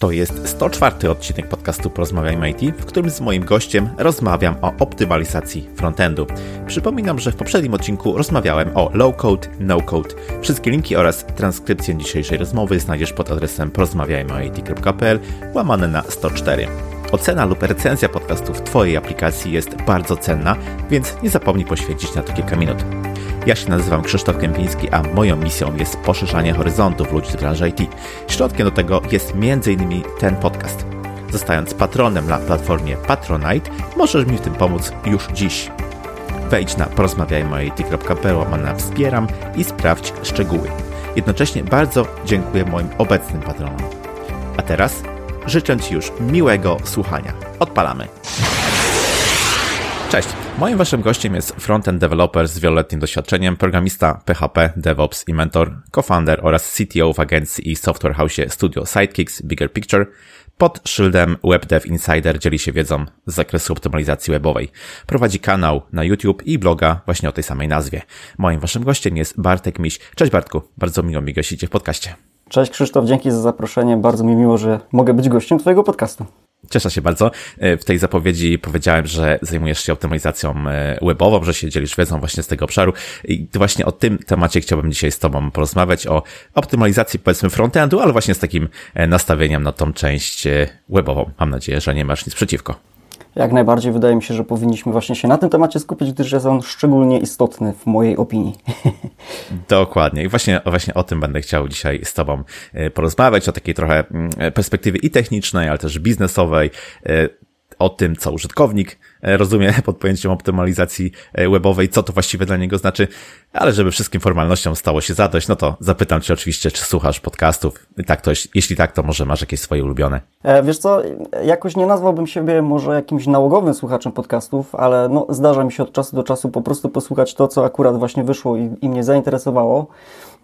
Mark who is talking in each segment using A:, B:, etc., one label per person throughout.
A: To jest 104 odcinek podcastu Porozmawiajmy IT, w którym z moim gościem rozmawiam o optymalizacji frontendu. Przypominam, że w poprzednim odcinku rozmawiałem o low-code, no-code. Wszystkie linki oraz transkrypcję dzisiejszej rozmowy znajdziesz pod adresem porozmawiajmyit.pl łamane na 104. Ocena lub recenzja podcastu w Twojej aplikacji jest bardzo cenna, więc nie zapomnij poświęcić na to kilka minut. Ja się nazywam Krzysztof Kępiński, a moją misją jest poszerzanie horyzontów ludzi z branży IT. Środkiem do tego jest m.in. ten podcast. Zostając patronem na platformie Patronite, możesz mi w tym pomóc już dziś. Wejdź na porozmawiajmoit.pl na wspieram i sprawdź szczegóły. Jednocześnie bardzo dziękuję moim obecnym patronom. A teraz życzę Ci już miłego słuchania. Odpalamy. Cześć. Moim waszym gościem jest frontend developer z wieloletnim doświadczeniem, programista PHP, DevOps i mentor, co-founder oraz CTO w agencji i software house studio Sidekicks Bigger Picture. Pod szyldem WebDev Insider dzieli się wiedzą z zakresu optymalizacji webowej. Prowadzi kanał na YouTube i bloga właśnie o tej samej nazwie. Moim waszym gościem jest Bartek Miś. Cześć Bartku, bardzo miło mi gościcie w podcaście.
B: Cześć Krzysztof, dzięki za zaproszenie. Bardzo mi miło, że mogę być gościem Twojego podcastu.
A: Cieszę się bardzo. E, w tej zapowiedzi powiedziałem, że zajmujesz się optymalizacją e, webową, że się dzielisz wiedzą właśnie z tego obszaru i właśnie o tym temacie chciałbym dzisiaj z Tobą porozmawiać, o optymalizacji powiedzmy frontendu, ale właśnie z takim e, nastawieniem na tą część webową. Mam nadzieję, że nie masz nic przeciwko.
B: Jak najbardziej wydaje mi się, że powinniśmy właśnie się na tym temacie skupić, gdyż jest on szczególnie istotny w mojej opinii.
A: Dokładnie. I właśnie, właśnie o tym będę chciał dzisiaj z Tobą e, porozmawiać, o takiej trochę mm, perspektywie i technicznej, ale też biznesowej, e, o tym, co użytkownik e, rozumie pod pojęciem optymalizacji e, webowej, co to właściwie dla niego znaczy, ale żeby wszystkim formalnościom stało się zadość, no to zapytam Cię oczywiście, czy słuchasz podcastów. Tak to, jeśli tak, to może masz jakieś swoje ulubione.
B: E, wiesz co, jakoś nie nazwałbym siebie może jakimś nałogowym słuchaczem podcastów, ale no, zdarza mi się od czasu do czasu po prostu posłuchać to, co akurat właśnie wyszło i, i mnie zainteresowało.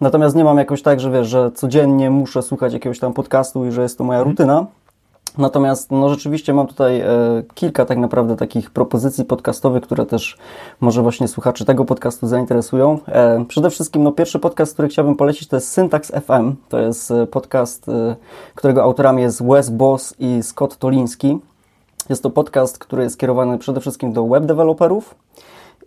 B: Natomiast nie mam jakoś tak, że wiesz, że codziennie muszę słuchać jakiegoś tam podcastu i że jest to moja rutyna. Natomiast no rzeczywiście mam tutaj e, kilka tak naprawdę takich propozycji podcastowych, które też może właśnie słuchaczy tego podcastu zainteresują. E, przede wszystkim no, pierwszy podcast, który chciałbym polecić to jest Syntax FM. To jest e, podcast, którego autorami jest Wes Boss i Scott Toliński. Jest to podcast, który jest skierowany przede wszystkim do web developerów.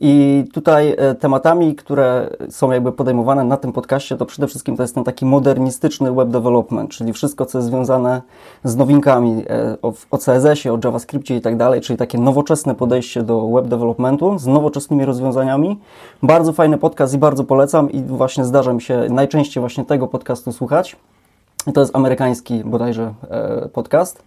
B: I tutaj e, tematami, które są jakby podejmowane na tym podcaście, to przede wszystkim to jest ten taki modernistyczny web development, czyli wszystko, co jest związane z nowinkami e, o, CSS-ie, o JavaScriptie i tak dalej, czyli takie nowoczesne podejście do web developmentu z nowoczesnymi rozwiązaniami. Bardzo fajny podcast i bardzo polecam i właśnie zdarza mi się najczęściej właśnie tego podcastu słuchać. To jest amerykański bodajże e, podcast.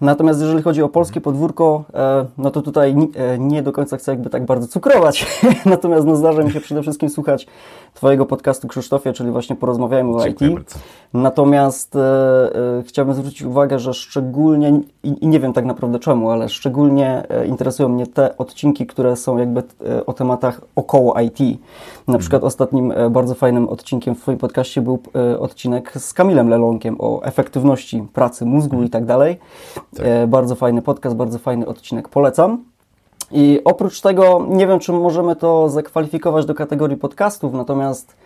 B: Natomiast jeżeli chodzi o polskie podwórko, e, no to tutaj e, nie do końca chcę jakby tak bardzo cukrować. Natomiast no zdarza mi się przede wszystkim słuchać Twojego podcastu Krzysztofie, czyli właśnie porozmawiajmy o IT. Bardzo. Natomiast e, chciałbym zwrócić uwagę, że szczególnie, i, nie wiem tak naprawdę czemu, ale szczególnie interesują mnie te odcinki, które są jakby o tematach około IT. Na mhm. przykład ostatnim bardzo fajnym odcinkiem w Twoim podcaście był odcinek z Kamilem Lelonkiem o efektywności pracy mózgu i tak dalej. Tak. E, bardzo fajny podcast, bardzo fajny odcinek, polecam. I oprócz tego, nie wiem, czy możemy to zakwalifikować do kategorii podcastów, natomiast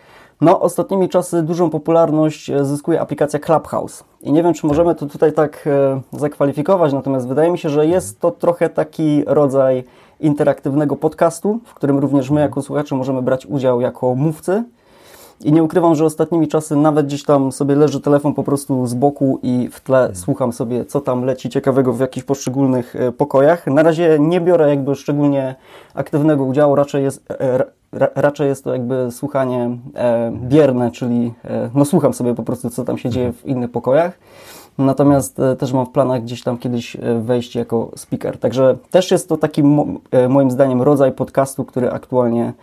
B: no, ostatnimi czasy dużą popularność e, zyskuje aplikacja Clubhouse. I nie wiem, czy możemy to tutaj tak e, zakwalifikować, natomiast wydaje mi się, że jest to trochę taki rodzaj interaktywnego podcastu, w którym również my, jako słuchacze, możemy brać udział jako mówcy. I nie ukrywam, że ostatnimi czasy nawet gdzieś tam sobie leży telefon po prostu z boku i w tle hmm. słucham sobie, co tam leci ciekawego w jakichś poszczególnych e, pokojach. Na razie nie biorę jakby szczególnie aktywnego udziału, raczej jest, e, raczej jest to jakby słuchanie e, bierne, czyli no słucham sobie po prostu, co tam się dzieje w innych pokojach. Natomiast też mam w planach gdzieś tam kiedyś wejść jako speaker. Także też jest to taki moim zdaniem rodzaj podcastu, który aktualnie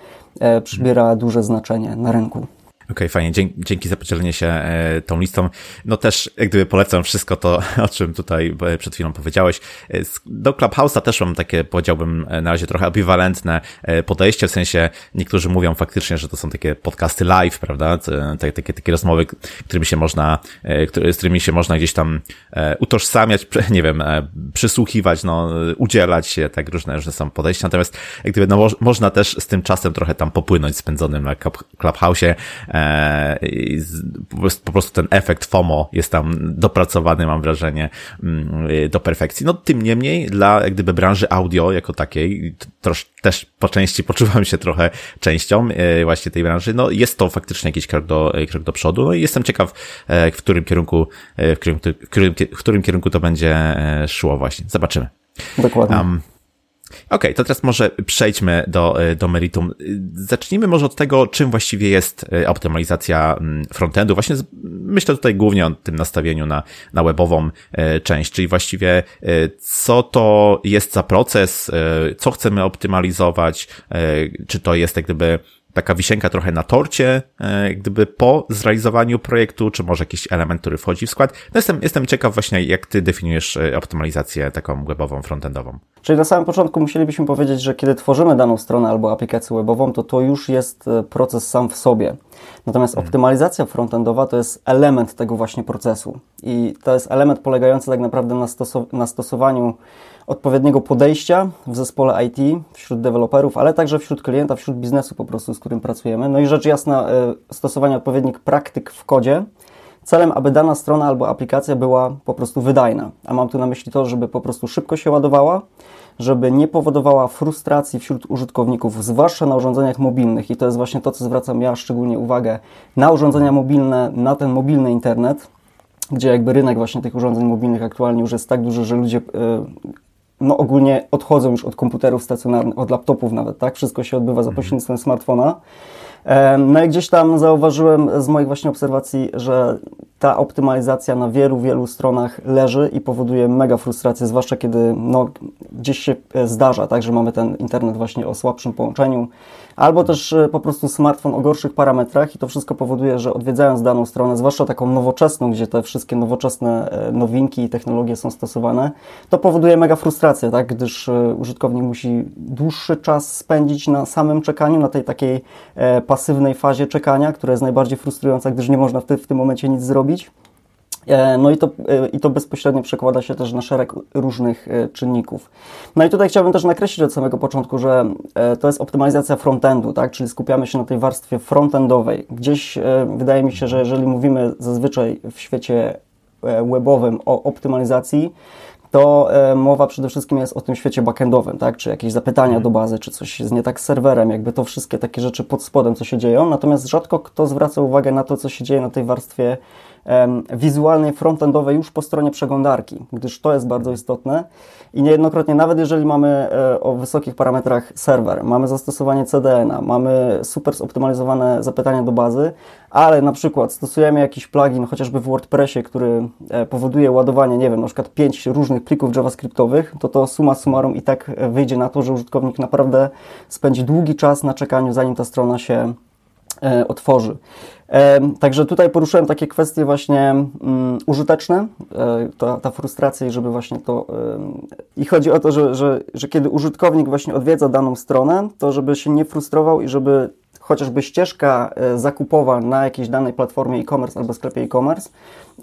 B: przybiera duże znaczenie na rynku.
A: Okej, okay, fajnie. Dzięki, dzięki za podzielenie się e, tą listą. No też, jak gdyby polecam wszystko to, o czym tutaj e, przed chwilą powiedziałeś. E, do Clubhouse'a też mam takie, powiedziałbym, na razie trochę ambiwalentne podejście, w sensie niektórzy mówią faktycznie, że to są takie podcasty live, prawda? Takie, takie, takie rozmowy, którymi się można, z którymi się można gdzieś tam utożsamiać, nie wiem, przysłuchiwać, no, udzielać się, tak różne, różne są podejścia. Natomiast jak gdyby, no, można też z tym czasem trochę tam popłynąć spędzonym na Clubhouse'ie po prostu ten efekt FOMO jest tam dopracowany, mam wrażenie, mm, do perfekcji. No tym niemniej dla jak gdyby branży audio jako takiej, trosz, też po części poczuwam się trochę częścią właśnie tej branży, no jest to faktycznie jakiś krok do, krok do przodu, no i jestem ciekaw, w którym kierunku, w którym, w którym, w którym kierunku to będzie szło właśnie. Zobaczymy.
B: Dokładnie. Um,
A: Okej, okay, to teraz może przejdźmy do, e, do meritum. Zacznijmy może od tego, czym właściwie jest e, optymalizacja mm, frontendu. Właśnie myślę tutaj głównie o tym nastawieniu na, na webową e, część, czyli właściwie co to jest za proces, co chcemy optymalizować, czy to jest jak gdyby taka wisienka trochę na torcie, e, gdyby po zrealizowaniu projektu, czy może jakiś element, który wchodzi w skład. No jestem, jestem ciekaw właśnie, jak ty definiujesz e, optymalizację taką webową, frontendową.
B: Czyli na samym początku musielibyśmy powiedzieć, że kiedy tworzymy daną stronę albo aplikację webową, to to już jest e, proces sam w sobie. Natomiast hmm. optymalizacja frontendowa to jest element tego właśnie procesu. I to jest element polegający tak naprawdę na, stosow na stosowaniu odpowiedniego podejścia w zespole IT, wśród deweloperów, ale także wśród klienta, wśród biznesu po prostu, z którym pracujemy. No i rzecz jasna, e, stosowanie odpowiednich praktyk w kodzie, celem, aby dana strona albo aplikacja była po prostu wydajna. A mam tu na myśli to, żeby po prostu szybko się ładowała, żeby nie powodowała frustracji wśród użytkowników, zwłaszcza na urządzeniach mobilnych. I to jest właśnie to, co zwracam ja szczególnie uwagę na urządzenia mobilne, na ten mobilny internet, gdzie jakby rynek właśnie tych urządzeń mobilnych aktualnie już jest tak duży, że ludzie e, no ogólnie odchodzą już od komputerów stacjonarnych, od laptopów nawet, tak? Wszystko się odbywa za mhm. pośrednictwem smartfona. No i gdzieś tam zauważyłem z moich właśnie obserwacji, że ta optymalizacja na wielu, wielu stronach leży i powoduje mega frustrację, zwłaszcza kiedy no, gdzieś się e, zdarza, tak, że mamy ten internet właśnie o słabszym połączeniu, albo też e, po prostu smartfon o gorszych parametrach i to wszystko powoduje, że odwiedzając daną stronę, zwłaszcza taką nowoczesną, gdzie te wszystkie nowoczesne e, nowinki i technologie są stosowane, to powoduje mega frustrację, tak, gdyż użytkownik musi dłuższy czas spędzić na samym czekaniu, na tej takiej pasywnej fazie czekania, która jest najbardziej frustrująca, gdyż nie można w, w tym momencie nic zrobić. E, no i to, e, i to bezpośrednio przekłada się też na szereg różnych e, czynników. No i tutaj chciałbym też nakreślić od samego początku, że to jest optymalizacja frontendu, tak? czyli skupiamy się na tej warstwie frontendowej. Gdzieś wydaje mi się, że jeżeli mówimy zazwyczaj w świecie webowym o optymalizacji, to mowa przede wszystkim jest o tym świecie backendowym, tak? Czy jakieś zapytania do bazy, czy coś jest nie tak z serwerem, jakby to wszystkie takie rzeczy pod spodem, co się dzieją. Natomiast rzadko kto zwraca uwagę na to, co się dzieje na tej warstwie wizualnej, frontendowej już po stronie przeglądarki, gdyż to jest bardzo istotne i niejednokrotnie, nawet jeżeli mamy e, o wysokich parametrach serwer, mamy zastosowanie CDN-a, mamy super zoptymalizowane zapytania do bazy, ale na przykład stosujemy jakiś plugin, chociażby w WordPressie, który e, powoduje ładowanie, nie wiem, na przykład pięć różnych plików javascriptowych, to to suma summarum i tak e, wyjdzie na to, że użytkownik naprawdę spędzi długi czas na czekaniu, zanim ta strona się otworzy. Także tutaj poruszyłem takie kwestie właśnie um, użyteczne, e, ta, ta frustracja i żeby właśnie to... I chodzi o to, że, że, że kiedy użytkownik właśnie odwiedza daną stronę, to żeby się nie frustrował i żeby chociażby ścieżka e, zakupowa na jakiejś danej platformie e-commerce albo sklepie e-commerce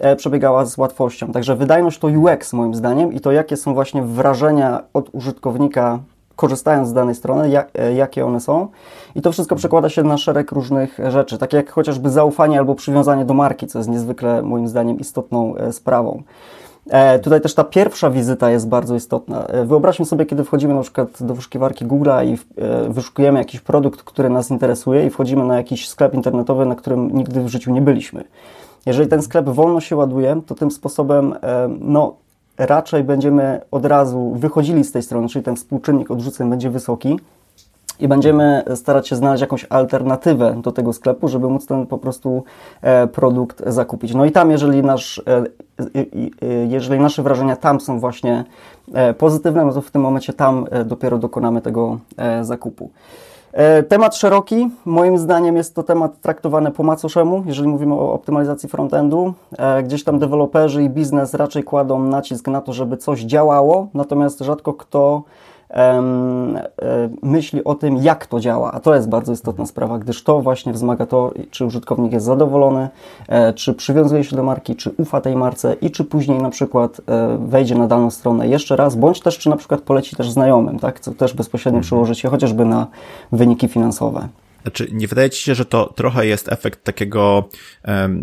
B: e, przebiegała z łatwością. Także wydajność to UX moim zdaniem i to jakie są właśnie wrażenia od użytkownika korzystając z danej strony, jak, e, jakie one są. I to wszystko przekłada się na szereg różnych rzeczy, takie jak chociażby zaufanie albo przywiązanie do marki, co jest niezwykle moim zdaniem istotną e, sprawą. E, tutaj też ta pierwsza wizyta jest bardzo istotna. E, wyobraźmy sobie, kiedy wchodzimy na przykład do wyszukiwarki Google'a i e, wyszukujemy jakiś produkt, który nas interesuje i wchodzimy na jakiś sklep internetowy, na którym nigdy w życiu nie byliśmy. Jeżeli ten sklep wolno się ładuje, to tym sposobem e, no, raczej będziemy od razu wychodzili z tej strony, czyli ten współczynnik odrzuceń będzie wysoki i będziemy starać się znaleźć jakąś alternatywę do tego sklepu, żeby móc ten po prostu e, produkt zakupić. No i tam, jeżeli, nasz, e, jeżeli nasze wrażenia tam są właśnie e, pozytywne, no to w tym momencie tam dopiero dokonamy tego zakupu. E, temat szeroki, moim zdaniem jest to temat traktowany po macoszemu, jeżeli mówimy o optymalizacji frontendu. E, gdzieś tam deweloperzy i biznes raczej kładą nacisk na to, żeby coś działało, natomiast rzadko kto myśli o tym, jak to działa, a to jest bardzo istotna sprawa, gdyż to właśnie wzmaga to, czy użytkownik jest zadowolony, e, czy przywiązuje się do marki, czy ufa tej marce i czy później na przykład e, wejdzie na daną stronę jeszcze raz, bądź też, czy na przykład poleci też znajomym, tak, co też bezpośrednio mhm. przełoży się chociażby na wyniki finansowe.
A: Znaczy, nie wydaje ci się, że to trochę jest efekt takiego,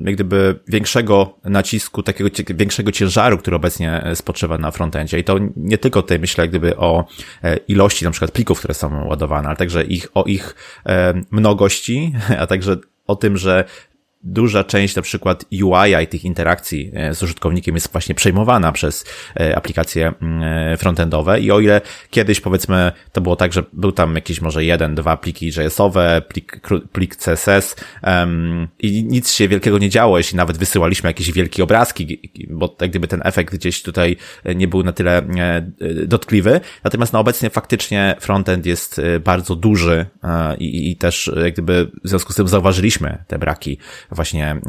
A: jak gdyby większego nacisku, takiego większego ciężaru, który obecnie spoczywa na frontendzie? I to nie tylko tutaj myślę, jak gdyby o e, ilości na przykład plików, które są ładowane, ale także ich, o ich mnogości, a także o tym, że duża część na przykład UI i tych interakcji e, z użytkownikiem jest właśnie przejmowana przez e, aplikacje mm, e, frontendowe i o ile kiedyś powiedzmy to było tak, że był tam jakieś może jeden, dwa pliki JS-owe, plik, plik CSS um, i nic się wielkiego nie działo, jeśli nawet wysyłaliśmy jakieś wielkie obrazki, bo jak gdyby ten efekt gdzieś tutaj nie był na tyle dotkliwy. Natomiast no obecnie faktycznie frontend jest bardzo duży i, i też jak gdyby w związku z tym zauważyliśmy te braki właśnie,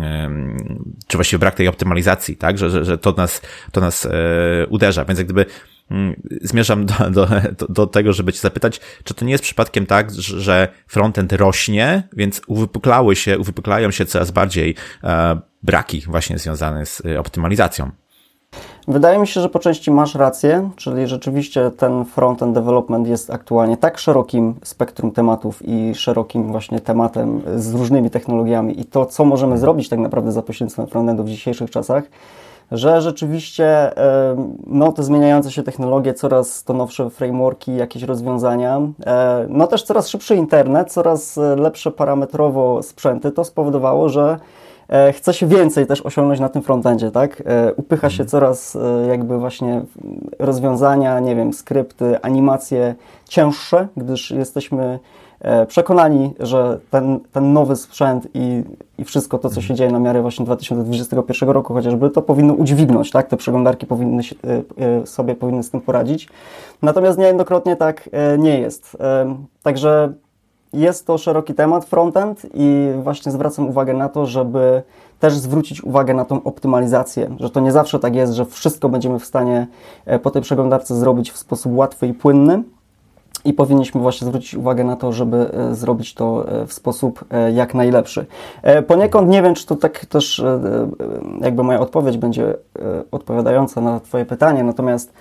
A: czy właściwie brak tej optymalizacji, tak, że, że, że to nas, to nas e, uderza, więc jak gdyby mm, zmierzam do, do, do tego, żeby cię zapytać, czy to nie jest przypadkiem tak, że frontend rośnie, więc uwypuklały się, uwypuklają się coraz bardziej e, braki właśnie związane z optymalizacją.
B: Wydaje mi się, że po części masz rację, czyli rzeczywiście ten front-end development jest aktualnie tak szerokim spektrum tematów i szerokim właśnie tematem z różnymi technologiami i to, co możemy zrobić tak naprawdę za pośrednictwem frontendu w dzisiejszych czasach, że rzeczywiście no, te zmieniające się technologie, coraz to nowsze frameworki, jakieś rozwiązania, e, no też coraz szybszy internet, coraz lepsze parametrowo sprzęty, to spowodowało, że E, chce się więcej też osiągnąć na tym frontendzie, tak? E, upycha się mhm. coraz e, jakby właśnie rozwiązania, nie wiem, skrypty, animacje cięższe, gdyż jesteśmy przekonani, że ten, ten nowy sprzęt i, i wszystko to, co się mhm. dzieje na miarę właśnie 2021 roku chociażby, to powinno udźwignąć, tak? Te przeglądarki powinny się, sobie powinny z tym poradzić. Natomiast niejednokrotnie tak nie jest. Także jest to szeroki temat frontend i właśnie zwracam uwagę na to, żeby też zwrócić uwagę na tą optymalizację, że to nie zawsze tak jest, że wszystko będziemy w stanie e, po tej przeglądarce zrobić w sposób łatwy i płynny, i powinniśmy właśnie zwrócić uwagę na to, żeby e, zrobić to e, w sposób jak najlepszy. Poniekąd nie wiem, czy to tak też jakby moja odpowiedź będzie odpowiadająca na Twoje pytanie, natomiast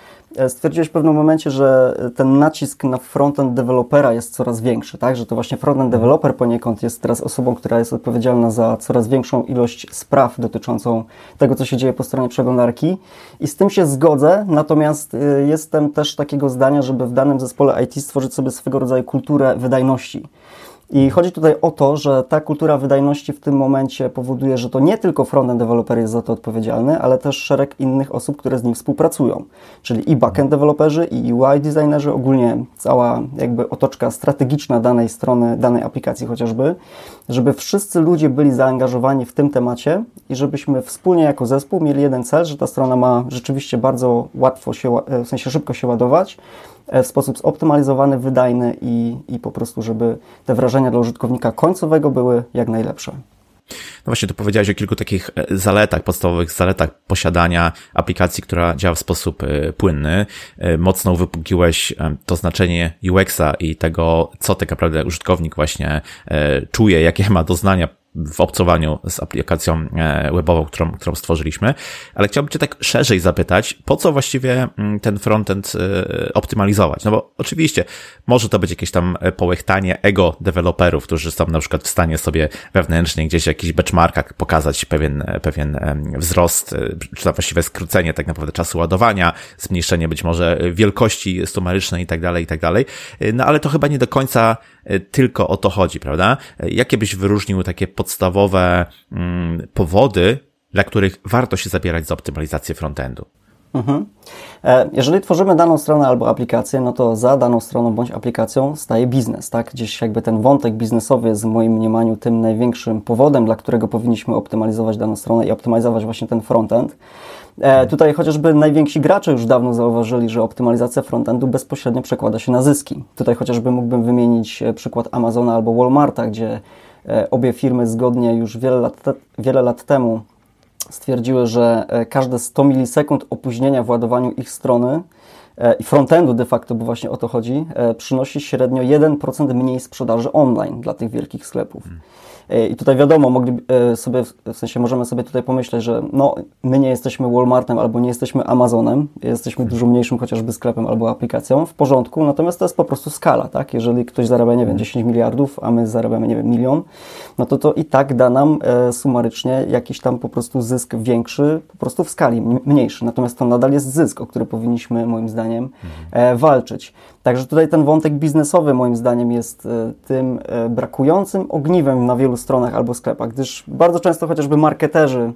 B: stwierdziłeś w pewnym momencie, że ten nacisk na frontend dewelopera jest coraz większy, tak? Że to właśnie frontend developer poniekąd jest teraz osobą, która jest odpowiedzialna za coraz większą ilość spraw dotyczącą tego, co się dzieje po stronie przeglądarki. I z tym się zgodzę, natomiast y, jestem też takiego zdania, żeby w danym zespole IT stworzyć sobie swego rodzaju kulturę wydajności. I chodzi tutaj o to, że ta kultura wydajności w tym momencie powoduje, że to nie tylko frontend developer jest za to odpowiedzialny, ale też szereg innych osób, które z nim współpracują. Czyli i backend developerzy, i UI designerzy, ogólnie cała jakby otoczka strategiczna danej strony, danej aplikacji chociażby, żeby wszyscy ludzie byli zaangażowani w tym temacie i żebyśmy wspólnie jako zespół mieli jeden cel, że ta strona ma rzeczywiście bardzo łatwo się, w sensie szybko się ładować, w sposób zoptymalizowany, wydajny i, i po prostu, żeby te wrażenia dla użytkownika końcowego były jak najlepsze.
A: No właśnie, tu powiedziałeś o kilku takich e, zaletach, podstawowych zaletach posiadania aplikacji, która działa w sposób e, płynny. Mocno uwypukliłeś to znaczenie UX-a i tego, co tak naprawdę użytkownik właśnie czuje, jakie ma doznania w obcowaniu z aplikacją e, webową, którą, którą stworzyliśmy, ale chciałbym Cię tak szerzej zapytać, po co właściwie mm, ten frontend e, optymalizować? No bo oczywiście może to być jakieś tam e, połechtanie ego deweloperów, którzy są na przykład w stanie sobie wewnętrznie gdzieś w jakichś benchmarkach pokazać pewien, pewien wzrost, czy to właściwie skrócenie tak naprawdę czasu ładowania, zmniejszenie być może wielkości sumarycznej i tak dalej, i tak dalej. No ale to chyba nie do końca tylko o to chodzi, prawda? Jakie byś wyróżnił takie podstawowe mm, powody, dla których warto się zabierać za optymalizację frontendu. Mhm.
B: E, jeżeli tworzymy daną stronę albo aplikację, no to za daną stroną bądź aplikacją staje biznes, tak? Gdzieś jakby ten wątek biznesowy jest w moim mniemaniu tym największym powodem, dla którego powinniśmy optymalizować daną stronę i optymalizować właśnie ten frontend. E, tutaj chociażby najwięksi gracze już dawno zauważyli, że optymalizacja frontendu bezpośrednio przekłada się na zyski. Tutaj chociażby mógłbym wymienić e, przykład Amazona albo Walmarta, gdzie E, obie firmy zgodnie już wiele lat, te, wiele lat temu stwierdziły, że każde 100 milisekund opóźnienia w ładowaniu ich strony i frontendu de facto, bo właśnie o to chodzi, przynosi średnio 1% mniej sprzedaży online dla tych wielkich sklepów. Hmm. I tutaj wiadomo, mogli sobie, w sensie możemy sobie tutaj pomyśleć, że no, my nie jesteśmy Walmartem albo nie jesteśmy Amazonem, jesteśmy dużo mniejszym chociażby sklepem albo aplikacją, w porządku, natomiast to jest po prostu skala, tak? Jeżeli ktoś zarabia, nie wiem, 10 miliardów, a my zarabiamy, nie wiem, milion, no to to i tak da nam e, sumarycznie jakiś tam po prostu zysk większy, po prostu w skali mniejszy. Natomiast to nadal jest zysk, o który powinniśmy moim zdaniem e, walczyć. Także tutaj ten wątek biznesowy moim zdaniem jest e, tym e, brakującym ogniwem na wielu stronach albo sklepach, gdyż bardzo często chociażby marketerzy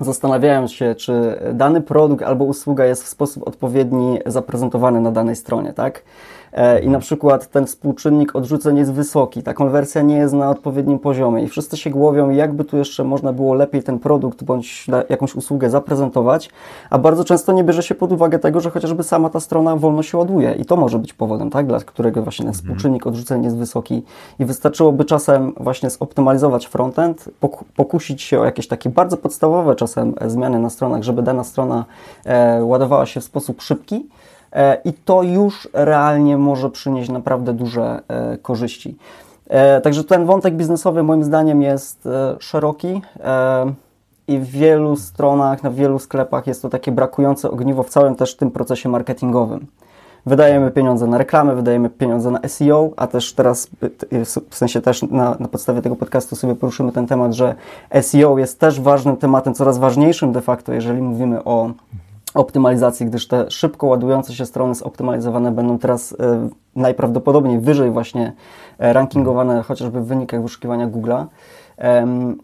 B: zastanawiają się, czy dany produkt albo usługa jest w sposób odpowiedni zaprezentowany na danej stronie, tak? E, i na przykład ten współczynnik odrzuceń jest wysoki, ta konwersja nie jest na odpowiednim poziomie i wszyscy się głowią, jakby tu jeszcze można było lepiej ten produkt bądź jakąś usługę zaprezentować, a bardzo często nie bierze się pod uwagę tego, że chociażby sama ta strona wolno się ładuje i to może być powodem, tak, dla którego właśnie ten mhm. współczynnik odrzuceń jest wysoki i wystarczyłoby czasem właśnie zoptymalizować frontend, pokusić się o jakieś takie bardzo podstawowe czasem zmiany na stronach, żeby dana strona e, ładowała się w sposób szybki, i to już realnie może przynieść naprawdę duże e, korzyści. E, także ten wątek biznesowy moim zdaniem jest szeroki i w wielu stronach, na wielu sklepach jest to takie brakujące ogniwo w całym też tym procesie marketingowym. Wydajemy pieniądze na reklamy, wydajemy pieniądze na SEO, a też teraz, w sensie też na, na podstawie tego podcastu sobie poruszymy ten temat, że SEO jest też ważnym tematem, coraz ważniejszym de facto, jeżeli mówimy o optymalizacji, gdyż te szybko ładujące się strony zoptymalizowane będą teraz e, najprawdopodobniej wyżej właśnie e, rankingowane chociażby w wynikach wyszukiwania Google'a.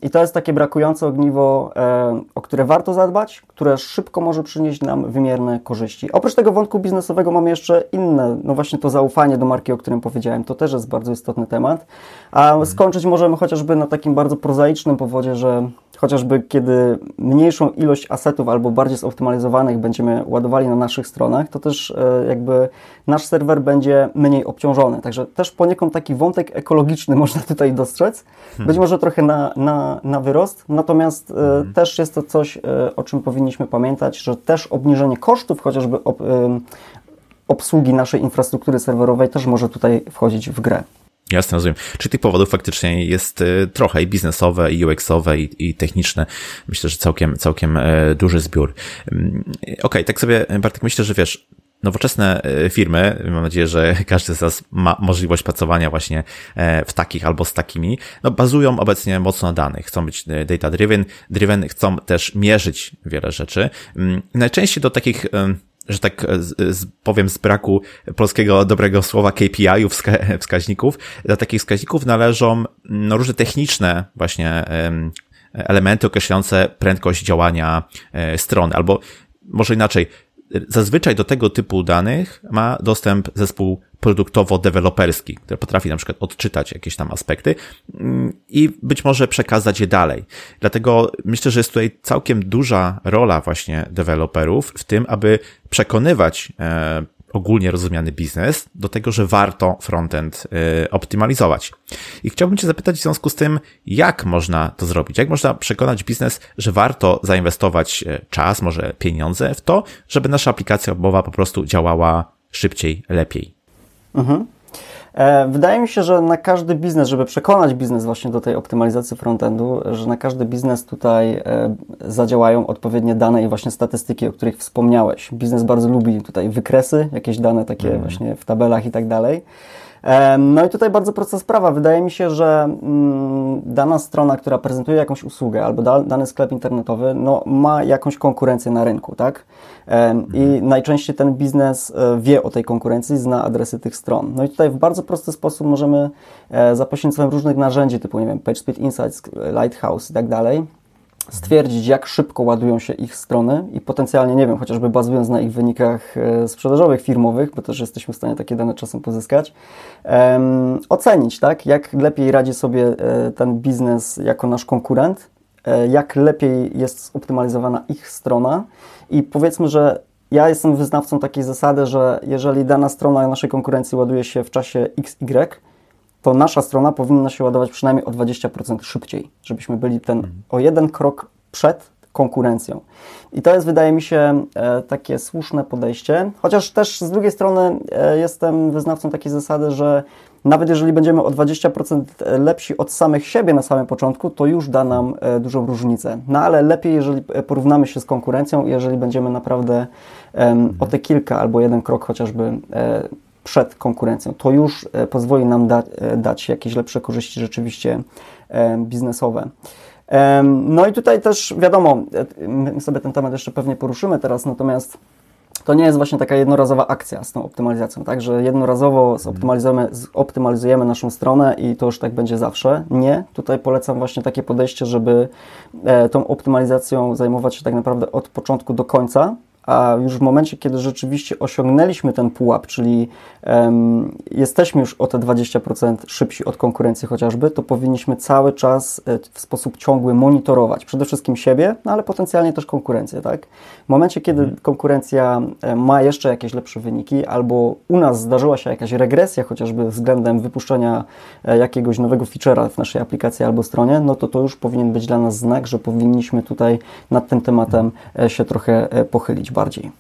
B: I to jest takie brakujące ogniwo, e, o które warto zadbać, które szybko może przynieść nam wymierne korzyści. Oprócz tego wątku biznesowego mamy jeszcze inne, no właśnie to zaufanie do marki, o którym powiedziałem, to też jest bardzo istotny temat. A mhm. skończyć możemy chociażby na takim bardzo prozaicznym powodzie, że chociażby kiedy mniejszą ilość asetów albo bardziej zoptymalizowanych będziemy ładowali na naszych stronach, to też e, jakby nasz serwer będzie mniej obciążony. Także też poniekąd taki wątek ekologiczny można tutaj dostrzec. Hmm. Być może trochę na, na, na wyrost, natomiast e, hmm. też jest to coś, e, o czym powinniśmy pamiętać, że też obniżenie kosztów chociażby ob, obsługi naszej infrastruktury serwerowej też może tutaj wchodzić w grę.
A: Jasne, rozumiem. Czy tych powodów faktycznie jest e, trochę i biznesowe, i UX-owe, i, i techniczne. Myślę, że całkiem, całkiem e, duży zbiór. Mm, okej, okay, tak sobie, Bartek, myślę, że wiesz, nowoczesne e, firmy, mam nadzieję, że każdy z nas ma możliwość pracowania właśnie w takich albo z takimi, no bazują obecnie mocno na danych. Chcą być data driven, driven, chcą też mierzyć wiele rzeczy. Mm, najczęściej do takich że tak e, z, powiem z braku polskiego dobrego słowa KPI-ów, wskaźników, do takich wskaźników należą no, różne techniczne właśnie elementy określające prędkość działania e, strony, albo może inaczej, zazwyczaj do tego typu danych ma dostęp zespół produktowo-deweloperski, który potrafi na przykład odczytać jakieś tam aspekty mm, i być może przekazać je dalej. Dlatego myślę, że jest tutaj całkiem duża rola właśnie deweloperów w tym, aby przekonywać e, ogólnie rozumiany biznes do tego, że warto frontend y, optymalizować. I chciałbym Cię zapytać w związku z tym, jak można to zrobić? Jak można przekonać biznes, że warto zainwestować y, czas, może pieniądze w to, żeby nasza aplikacja webowa po prostu działała szybciej, lepiej? Mhm.
B: E, wydaje mi się, że na każdy biznes, żeby przekonać biznes właśnie do tej optymalizacji frontendu, że na każdy biznes tutaj e, zadziałają odpowiednie dane i właśnie statystyki, o których wspomniałeś. Biznes bardzo lubi tutaj wykresy, jakieś dane takie mm. właśnie w tabelach i tak dalej. No i tutaj bardzo prosta sprawa. Wydaje mi się, że mm, dana strona, która prezentuje jakąś usługę albo dany sklep internetowy, no, ma jakąś konkurencję na rynku, tak? I mhm. najczęściej ten biznes e, wie o tej konkurencji, zna adresy tych stron. No i tutaj w bardzo prosty sposób możemy e, za pośrednictwem różnych narzędzi, typu, nie wiem, PageSpeed Insights, Lighthouse i tak dalej, stwierdzić, jak szybko ładują się ich strony i potencjalnie, nie wiem, chociażby bazując na ich wynikach e, sprzedażowych, firmowych, bo też jesteśmy w stanie takie dane czasem pozyskać, um, ocenić, tak, jak lepiej radzi sobie e, ten biznes jako nasz konkurent, e, jak lepiej jest zoptymalizowana ich strona i powiedzmy, że ja jestem wyznawcą takiej zasady, że jeżeli dana strona naszej konkurencji ładuje się w czasie XY, to nasza strona powinna się ładować przynajmniej o 20% szybciej, żebyśmy byli ten mhm. o jeden krok przed konkurencją. I to jest, wydaje mi się, e, takie słuszne podejście. Chociaż też z drugiej strony e, jestem wyznawcą takiej zasady, że nawet jeżeli będziemy o 20% lepsi od samych siebie na samym początku, to już da nam dużą różnicę. No ale lepiej, jeżeli porównamy się z konkurencją, jeżeli będziemy naprawdę o te kilka albo jeden krok chociażby przed konkurencją. To już pozwoli nam da, dać jakieś lepsze korzyści rzeczywiście biznesowe. No i tutaj też wiadomo, my sobie ten temat jeszcze pewnie poruszymy teraz, natomiast to nie jest właśnie taka jednorazowa akcja z tą optymalizacją, tak, że jednorazowo zoptymalizujemy, zoptymalizujemy naszą stronę i to już tak będzie zawsze. Nie, tutaj polecam właśnie takie podejście, żeby e, tą optymalizacją zajmować się tak naprawdę od początku do końca, a już w momencie, kiedy rzeczywiście osiągnęliśmy ten pułap, czyli um, jesteśmy już o te 20% szybsi od konkurencji chociażby, to powinniśmy cały czas e, w sposób ciągły monitorować przede wszystkim siebie, no ale potencjalnie też konkurencję, tak? W momencie, kiedy mhm. konkurencja e, ma jeszcze jakieś lepsze wyniki, albo u nas zdarzyła się jakaś regresja chociażby względem wypuszczenia e, jakiegoś nowego feature'a w naszej aplikacji albo stronie, no to to już powinien być dla nas znak, że powinniśmy tutaj nad tym tematem się trochę pochylić bardziej.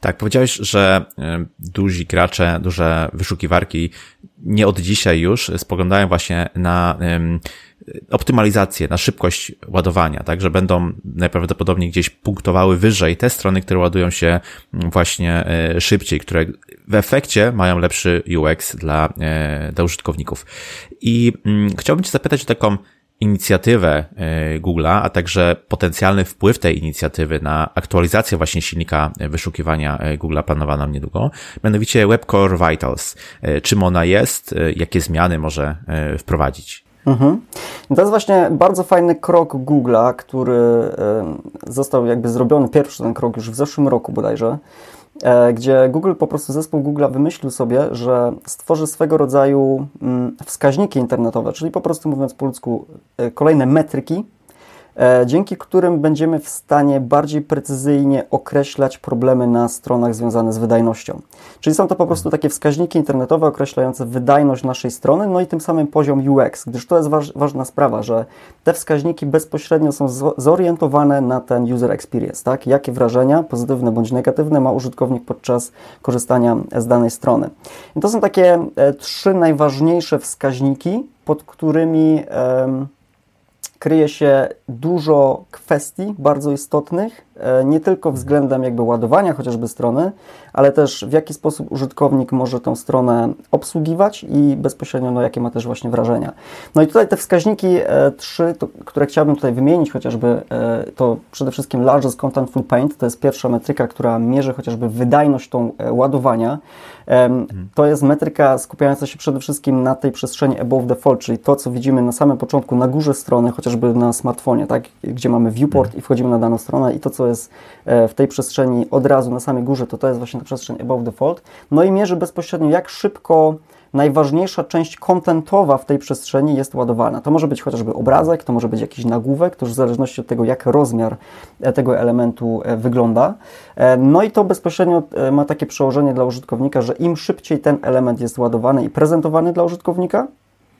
A: Tak, powiedziałeś, że e, duzi gracze, duże wyszukiwarki nie od dzisiaj już spoglądają właśnie na optymalizację, na szybkość ładowania, tak, że będą najprawdopodobniej gdzieś punktowały wyżej te strony, które ładują się właśnie e, szybciej, które w efekcie mają lepszy UX dla, e, dla użytkowników. I mm, chciałbym Cię zapytać o taką inicjatywę e, Google'a, a także potencjalny wpływ tej inicjatywy na aktualizację właśnie silnika wyszukiwania e, Google'a planowaną niedługo, mianowicie Web Core Vitals. E, czym ona jest, jakie zmiany może wprowadzić? Mhm.
B: To jest właśnie bardzo fajny krok Google'a, który został jakby zrobiony, pierwszy ten krok już w zeszłym roku bodajże, E, gdzie Google, po prostu zespół Google wymyślił sobie, że stworzy swego rodzaju mm, wskaźniki internetowe, czyli po prostu mówiąc po ludzku, e, kolejne metryki, E, dzięki którym będziemy w stanie bardziej precyzyjnie określać problemy na stronach związane z wydajnością. Czyli są to po prostu takie wskaźniki internetowe określające wydajność naszej strony, no i tym samym poziom UX, gdyż to jest waż, ważna sprawa, że te wskaźniki bezpośrednio są zorientowane na ten user experience, tak? Jakie wrażenia, pozytywne bądź negatywne, ma użytkownik podczas korzystania z danej strony. I to są takie e, trzy najważniejsze wskaźniki, pod którymi kryje się dużo kwestii bardzo istotnych, e, nie tylko względem jakby ładowania chociażby strony, ale też w jaki sposób użytkownik może tą stronę obsługiwać i bezpośrednio no, jakie ma też właśnie wrażenia. No i tutaj te wskaźniki e, trzy, to, które chciałbym tutaj wymienić chociażby, e, to przede wszystkim Largest Contentful Paint, to jest pierwsza metryka, która mierzy chociażby wydajność tą ładowania. To jest metryka skupiająca się przede wszystkim na tej przestrzeni above the fold, czyli to, co widzimy na samym początku, na górze strony, chociażby na smartfonie, tak? gdzie mamy viewport i wchodzimy na daną stronę i to, co jest e, w tej przestrzeni od razu na samej górze, to to jest właśnie ta przestrzeń above fold. No i mierzy bezpośrednio, jak szybko najważniejsza część kontentowa w tej przestrzeni jest ładowana. To może być chociażby obrazek, to może być jakiś nagłówek, to już w zależności od tego, jak rozmiar e, tego elementu e, wygląda. No i to bezpośrednio ma takie przełożenie dla użytkownika, że im szybciej ten element jest ładowany i prezentowany dla użytkownika,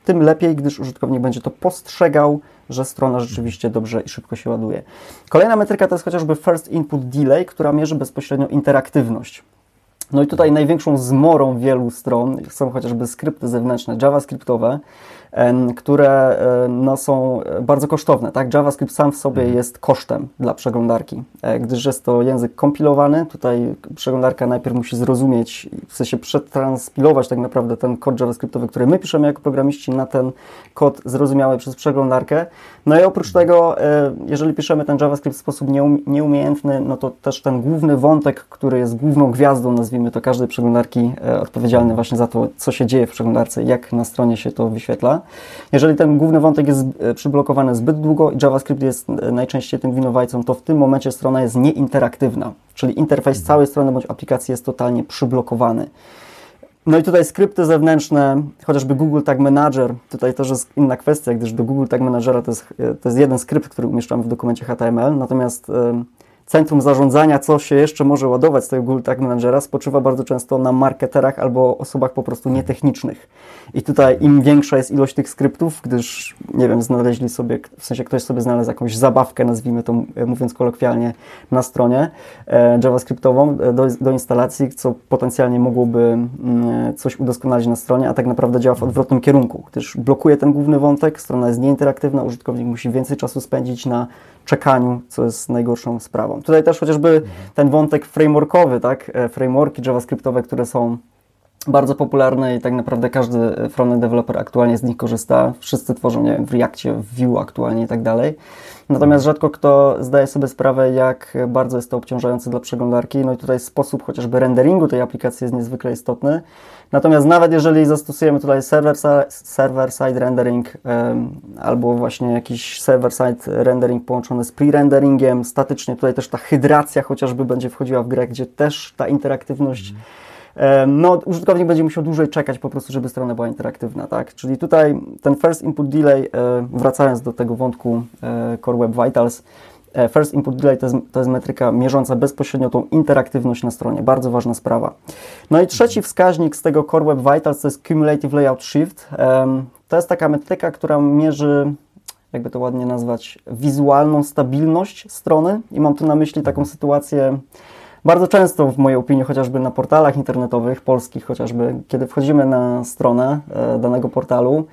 B: tym lepiej, gdyż użytkownik będzie to postrzegał, że strona rzeczywiście dobrze i szybko się ładuje. Kolejna metryka to jest chociażby First Input Delay, która mierzy bezpośrednio interaktywność. No i tutaj największą zmorą wielu stron są chociażby skrypty zewnętrzne, javascriptowe, które no, są bardzo kosztowne. Tak? JavaScript sam w sobie mhm. jest kosztem dla przeglądarki, e, gdyż jest to język kompilowany. Tutaj przeglądarka najpierw musi zrozumieć, w sensie przetranspilować tak naprawdę ten kod JavaScriptowy, który my piszemy jako programiści na ten kod zrozumiały przez przeglądarkę. No i oprócz tego, e, jeżeli piszemy ten JavaScript w sposób nieumiejętny, no to też ten główny wątek, który jest główną gwiazdą, nazwijmy to każdej przeglądarki, e, odpowiedzialny właśnie za to, co się dzieje w przeglądarce, jak na stronie się to wyświetla. Jeżeli ten główny wątek jest e, przyblokowany zbyt długo i JavaScript jest e, najczęściej tym winowajcą, to w tym momencie strona jest nieinteraktywna, czyli interfejs mhm. całej strony bądź aplikacji jest totalnie przyblokowany. No i tutaj skrypty zewnętrzne, chociażby Google Tag Manager, tutaj też jest inna kwestia, gdyż do Google Tag Managera to jest, e, to jest jeden skrypt, który umieszczamy w dokumencie HTML, natomiast centrum zarządzania, co się jeszcze może ładować z tego Google Tag Managera, spoczywa bardzo często na marketerach albo osobach po prostu nietechnicznych. I tutaj im większa jest ilość tych skryptów, gdyż, nie wiem, znaleźli sobie, w sensie ktoś sobie znalazł jakąś zabawkę, nazwijmy to mówiąc kolokwialnie, na stronie e, javascriptową e, do, do instalacji, co potencjalnie mogłoby coś udoskonalić na stronie, a tak naprawdę działa w odwrotnym kierunku, gdyż blokuje ten główny wątek, strona jest nieinteraktywna, użytkownik musi więcej czasu spędzić na czekaniu, co jest najgorszą sprawą. Tutaj też chociażby ten wątek frameworkowy, tak, frameworki javascriptowe, które są bardzo popularne i tak naprawdę każdy frontend developer aktualnie z nich korzysta. Wszyscy tworzą, nie wiem, w Reactie, w Vue aktualnie i tak dalej. Natomiast rzadko kto zdaje sobie sprawę, jak bardzo jest to obciążające dla przeglądarki. No i tutaj sposób chociażby renderingu tej aplikacji jest niezwykle istotny. Natomiast nawet jeżeli zastosujemy tutaj server-side server rendering albo właśnie jakiś server-side rendering połączony z pre-renderingiem, statycznie tutaj też ta hydracja chociażby będzie wchodziła w grę, gdzie też ta interaktywność mm no, użytkownik będzie musiał dłużej czekać po prostu, żeby strona była interaktywna, tak? Czyli tutaj ten first input delay, e, wracając do tego wątku e, Core Web Vitals, e, First Input Delay to jest, to jest, metryka mierząca bezpośrednio tą interaktywność na stronie. Bardzo ważna sprawa. No i trzeci wskaźnik z tego Core Web Vitals to jest Cumulative Layout Shift. To jest taka metryka, która mierzy, jakby to ładnie nazwać, wizualną stabilność strony. I mam tu na myśli taką sytuację, bardzo często, w mojej opinii, chociażby na portalach internetowych, polskich chociażby, kiedy wchodzimy na stronę e, danego portalu,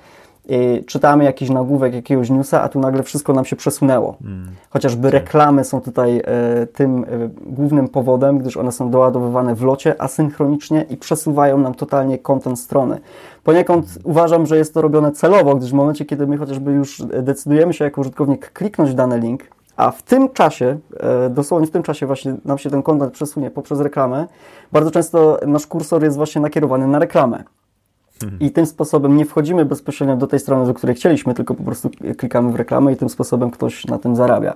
B: i czytamy jakiś nagłówek jakiegoś newsa, a tu nagle wszystko nam się przesunęło. Mm. Chociażby reklamy są tutaj e, tym e, głównym powodem, gdyż one są doładowywane w locie asynchronicznie i przesuwają nam totalnie kontent strony. Poniekąd uważam, że jest to robione celowo, gdyż w momencie, kiedy my chociażby już decydujemy się jako użytkownik kliknąć dany link, a w tym czasie, e, dosłownie w tym czasie właśnie nam się ten kontent przesunie poprzez reklamę, bardzo często nasz kursor jest właśnie nakierowany na reklamę. I tym sposobem nie wchodzimy bezpośrednio do tej strony, do której chcieliśmy, tylko po prostu klikamy w reklamę i tym sposobem ktoś na tym zarabia.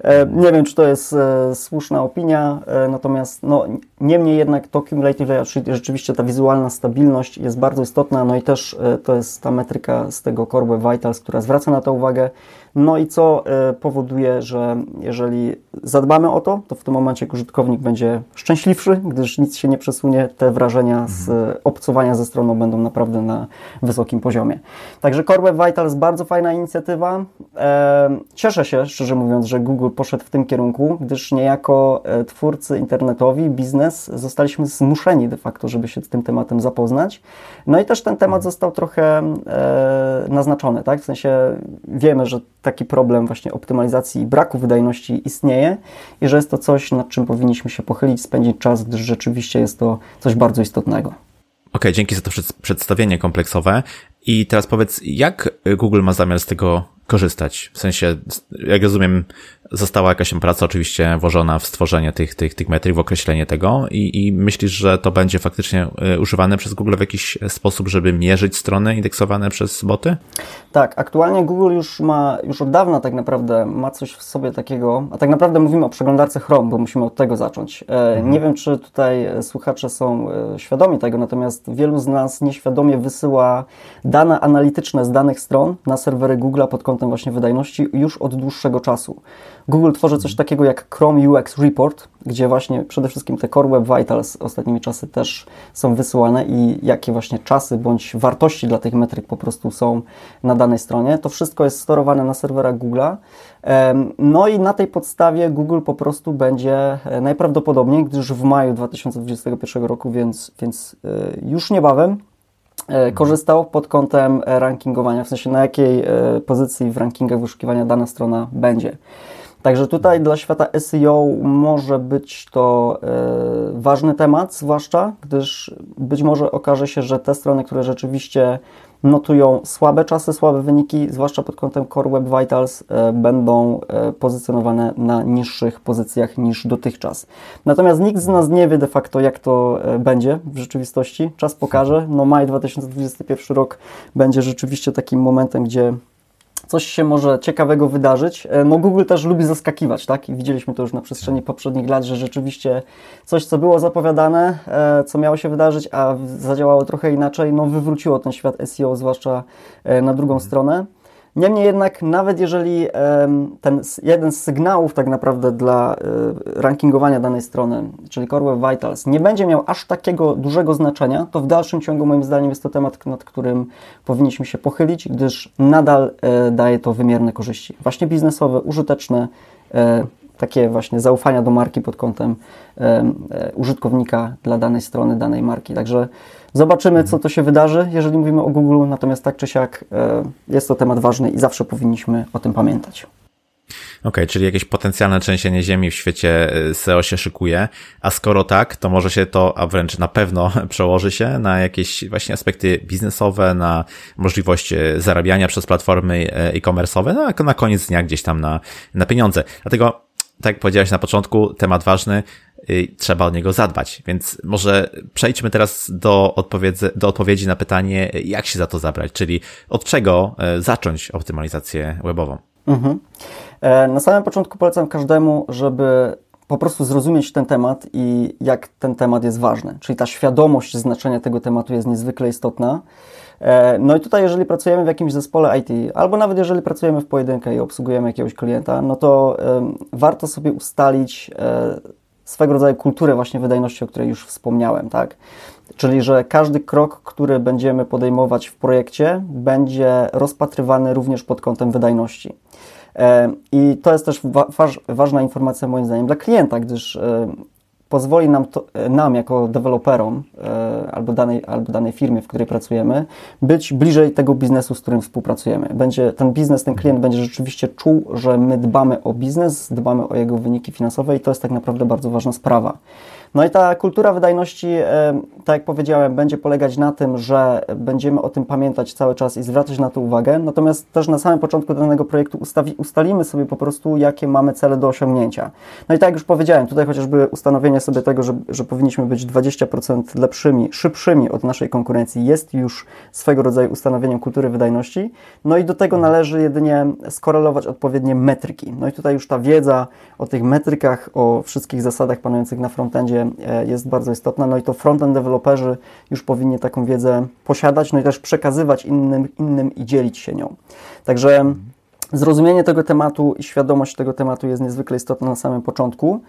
B: E, nie wiem, czy to jest e, słuszna opinia, natomiast no, niemniej jednak to Cumulative Layout Sheet, rzeczywiście ta wizualna stabilność jest bardzo istotna, no i też to jest ta metryka z tego Core Web Vitals, która zwraca na to uwagę. No i co e, powoduje, że jeżeli zadbamy o to, to w tym momencie użytkownik będzie szczęśliwszy, gdyż nic się nie przesunie, te wrażenia z mhm. obcowania ze stroną będą naprawdę na wysokim poziomie. Także Core Web Vitals bardzo fajna inicjatywa. E, cieszę się, szczerze mówiąc, że Google poszedł w tym kierunku, gdyż niejako e, twórcy internetowi, biznes, zostaliśmy zmuszeni de facto, żeby się z tym tematem zapoznać. No i też ten temat został trochę naznaczony, tak? W sensie wiemy, że taki problem właśnie optymalizacji i braku wydajności istnieje i że jest to coś, nad czym powinniśmy się pochylić, spędzić czas, gdyż rzeczywiście jest to coś bardzo istotnego.
A: Okay, dzięki za to przedstawienie kompleksowe. I teraz powiedz, jak Google ma zamiar z tego korzystać? W sensie, jak rozumiem, została jakaś praca oczywiście włożona w stworzenie tych, tych, tych metryk, w określenie tego i, i myślisz, że to będzie faktycznie e, używane przez Google w jakiś sposób, żeby mierzyć strony indeksowane przez boty?
B: Tak, aktualnie Google już ma, już od dawna tak naprawdę ma coś w sobie takiego, a tak naprawdę mówimy o przeglądarce Chrome, bo musimy od tego zacząć. E, mhm. Nie wiem, czy tutaj słuchacze są e, świadomi tego, natomiast wielu z nas nieświadomie wysyła dane analityczne z danych stron na serwery Google pod kątem właśnie wydajności już od dłuższego czasu. Google tworzy coś takiego jak Chrome UX Report, gdzie właśnie przede wszystkim te Core Web Vitals ostatnimi czasy też są wysyłane i jakie właśnie czasy bądź wartości dla tych metryk po prostu są na danej stronie. To wszystko jest sterowane na serwerach Google'a. No i na tej podstawie Google po prostu będzie e, najprawdopodobniej, gdyż w maju 2021 roku, więc, więc e, już niebawem korzystał pod kątem rankingowania, w sensie na jakiej pozycji w rankingach wyszukiwania dana strona będzie. Także tutaj dla świata SEO może być to e, ważny temat, zwłaszcza gdyż być może okaże się, że te strony, które rzeczywiście notują słabe czasy, słabe wyniki, zwłaszcza pod kątem Core Web Vitals, e, będą e, pozycjonowane na niższych pozycjach niż dotychczas. Natomiast nikt z nas nie wie de facto, jak to będzie w rzeczywistości. Czas pokaże. No maj 2021 rok będzie rzeczywiście takim momentem, gdzie coś się może ciekawego wydarzyć. E, no Google też lubi zaskakiwać, tak? I widzieliśmy to już na przestrzeni poprzednich lat, że rzeczywiście coś, co było zapowiadane, e, co miało się wydarzyć, a zadziałało trochę inaczej, no wywróciło ten świat SEO, zwłaszcza e, na drugą mhm. stronę. Niemniej jednak, nawet jeżeli ten jeden z sygnałów tak naprawdę dla e, rankingowania danej strony, czyli Core Web Vitals, nie będzie miał aż takiego dużego znaczenia, to w dalszym ciągu moim zdaniem jest to temat, nad którym powinniśmy się pochylić, gdyż nadal e, daje to wymierne korzyści. Właśnie biznesowe, użyteczne, e, takie właśnie zaufania do marki pod kątem użytkownika dla danej strony, danej marki. Także Zobaczymy, co to się wydarzy, jeżeli mówimy o Google, natomiast tak czy siak e, jest to temat ważny i zawsze powinniśmy o tym pamiętać.
A: Okej, okay, czyli jakieś potencjalne trzęsienie ziemi w świecie e, SEO się szykuje, a skoro tak, to może się to, a wręcz na pewno przełoży się na jakieś właśnie aspekty biznesowe, na możliwość e, zarabiania przez platformy e-commerce'owe, no a na koniec dnia gdzieś tam na, na pieniądze. Dlatego, tak jak powiedziałeś na początku, temat ważny, trzeba o niego zadbać. Więc może przejdźmy teraz do, odpowiedzi, do odpowiedzi na pytanie, jak się za to zabrać, czyli od czego e, zacząć optymalizację webową. Mhm.
B: E, na samym początku polecam każdemu, żeby po prostu zrozumieć ten temat i jak ten temat jest ważny. Czyli ta świadomość znaczenia tego tematu jest niezwykle istotna. E, no i tutaj, jeżeli pracujemy w jakimś zespole IT, albo nawet jeżeli pracujemy w pojedynkę i obsługujemy jakiegoś klienta, no to warto sobie ustalić swego rodzaju kulturę właśnie wydajności, o której już wspomniałem, tak? Czyli, że każdy krok, który będziemy podejmować w projekcie, będzie rozpatrywany również pod kątem wydajności. E, I to jest też wa ważna informacja moim zdaniem dla klienta, gdyż e, pozwoli nam, to, e, nam jako deweloperom e, albo danej, albo danej firmie, w której pracujemy, być bliżej tego biznesu, z którym współpracujemy. Będzie, ten biznes, ten klient będzie rzeczywiście czuł, że my dbamy o biznes, dbamy o jego wyniki finansowe i to jest tak naprawdę bardzo ważna sprawa. No i ta kultura wydajności, e, tak jak powiedziałem, będzie polegać na tym, że będziemy o tym pamiętać cały czas i zwracać na to uwagę, natomiast też na samym początku danego projektu ustawi, ustalimy sobie po prostu, jakie mamy cele do osiągnięcia. No i tak jak już powiedziałem, tutaj chociażby ustanowienie sobie tego, że, że powinniśmy być 20% lepszymi, szybszymi od naszej konkurencji jest już swego rodzaju ustanowieniem kultury wydajności. No i do tego należy jedynie skorelować odpowiednie metryki. No i tutaj już ta wiedza o tych metrykach, o wszystkich zasadach panujących na frontendzie E, jest bardzo istotna. No i to frontend deweloperzy już powinni taką wiedzę posiadać, no i też przekazywać innym, innym i dzielić się nią. Także Zrozumienie tego tematu i świadomość tego tematu jest niezwykle istotna na samym początku.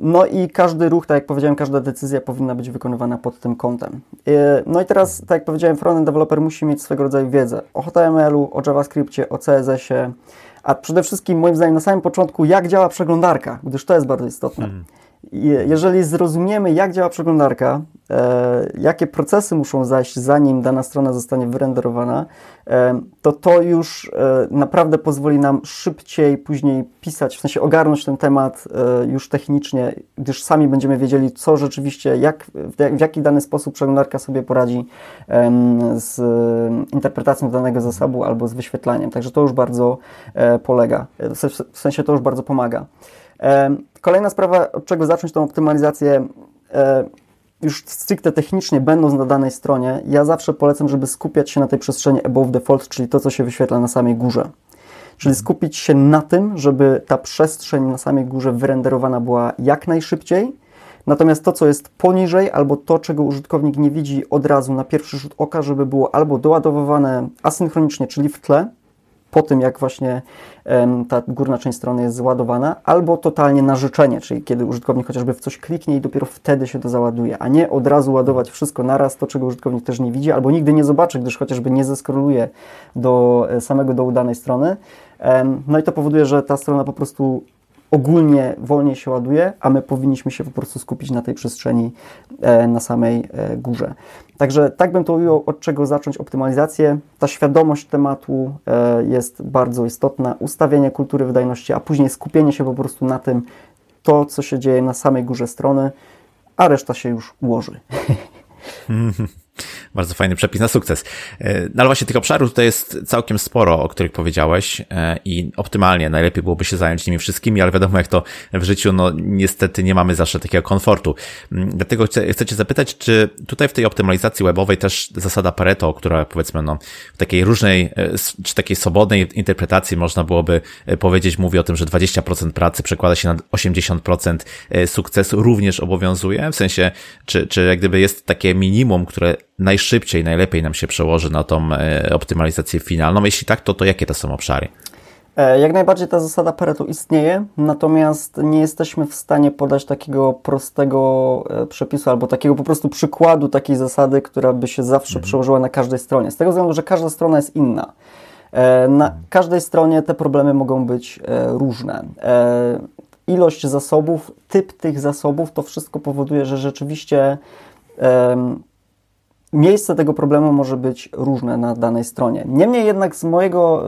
B: No i każdy ruch, tak jak powiedziałem, każda decyzja powinna być wykonywana pod tym kątem. E, no i teraz, tak jak powiedziałem, frontend developer musi mieć swego rodzaju wiedzę o HTML-u, o JavaScriptie, o CSS-ie, a przede wszystkim, moim zdaniem, na samym początku, jak działa przeglądarka, gdyż to jest bardzo istotne. Hmm. Jeżeli zrozumiemy, jak działa przeglądarka, e, jakie procesy muszą zajść, zanim dana strona zostanie wyrenderowana, e, to to już e, naprawdę pozwoli nam szybciej później pisać, w sensie ogarnąć ten temat e, już technicznie, gdyż sami będziemy wiedzieli, co rzeczywiście, jak, w, w jaki dany sposób przeglądarka sobie poradzi z interpretacją danego zasobu albo z wyświetlaniem. Także to już bardzo e, polega, w sensie to już bardzo pomaga. Kolejna sprawa, od czego zacząć tą optymalizację, e, już stricte technicznie będąc na danej stronie, ja zawsze polecam, żeby skupiać się na tej przestrzeni above default, czyli to, co się wyświetla na samej górze. Czyli skupić się na tym, żeby ta przestrzeń na samej górze wyrenderowana była jak najszybciej, natomiast to, co jest poniżej, albo to, czego użytkownik nie widzi od razu na pierwszy rzut oka, żeby było albo doładowywane asynchronicznie, czyli w tle, po tym, jak właśnie ta górna część strony jest zładowana, albo totalnie na życzenie, czyli kiedy użytkownik chociażby w coś kliknie i dopiero wtedy się to załaduje, a nie od razu ładować wszystko naraz, to czego użytkownik też nie widzi, albo nigdy nie zobaczy, gdyż chociażby nie zeskroluje do e, samego dołu danej strony. No i to powoduje, że ta strona po prostu ogólnie wolniej się ładuje, a my powinniśmy się po prostu skupić na tej przestrzeni e, na samej e, górze. Także tak bym to ujął, od czego zacząć optymalizację. Ta świadomość tematu e, jest bardzo istotna, ustawienie kultury wydajności, a później skupienie się po prostu na tym, to co się dzieje na samej górze strony, a reszta się już ułoży.
A: Bardzo fajny przepis na sukces. E, no ale właśnie tych obszarów tutaj jest całkiem sporo, o których powiedziałeś e, i optymalnie najlepiej byłoby się zająć nimi wszystkimi, ale wiadomo jak to w życiu, no niestety nie mamy zawsze takiego komfortu. Mm, dlatego chcę, chcę Cię zapytać, czy tutaj w tej optymalizacji webowej też zasada Pareto, która powiedzmy no w takiej różnej, e, czy takiej swobodnej interpretacji można byłoby powiedzieć, mówi o tym, że 20% pracy przekłada się na 80% sukcesu, również obowiązuje? W sensie, czy, czy jak gdyby jest takie minimum, które najszybciej, najlepiej nam się przełoży na tą e, optymalizację finalną? Jeśli tak, to, to jakie to są obszary?
B: E, jak najbardziej ta zasada Pareto istnieje, natomiast nie jesteśmy w stanie podać takiego prostego e, przepisu albo takiego po prostu przykładu takiej zasady, która by się zawsze mhm. przełożyła na każdej stronie. Z tego względu, że każda strona jest inna. Na mhm. każdej stronie te problemy mogą być różne. Ilość zasobów, typ tych zasobów, to wszystko powoduje, że rzeczywiście Miejsce tego problemu może być różne na danej stronie. Niemniej jednak z, mojego,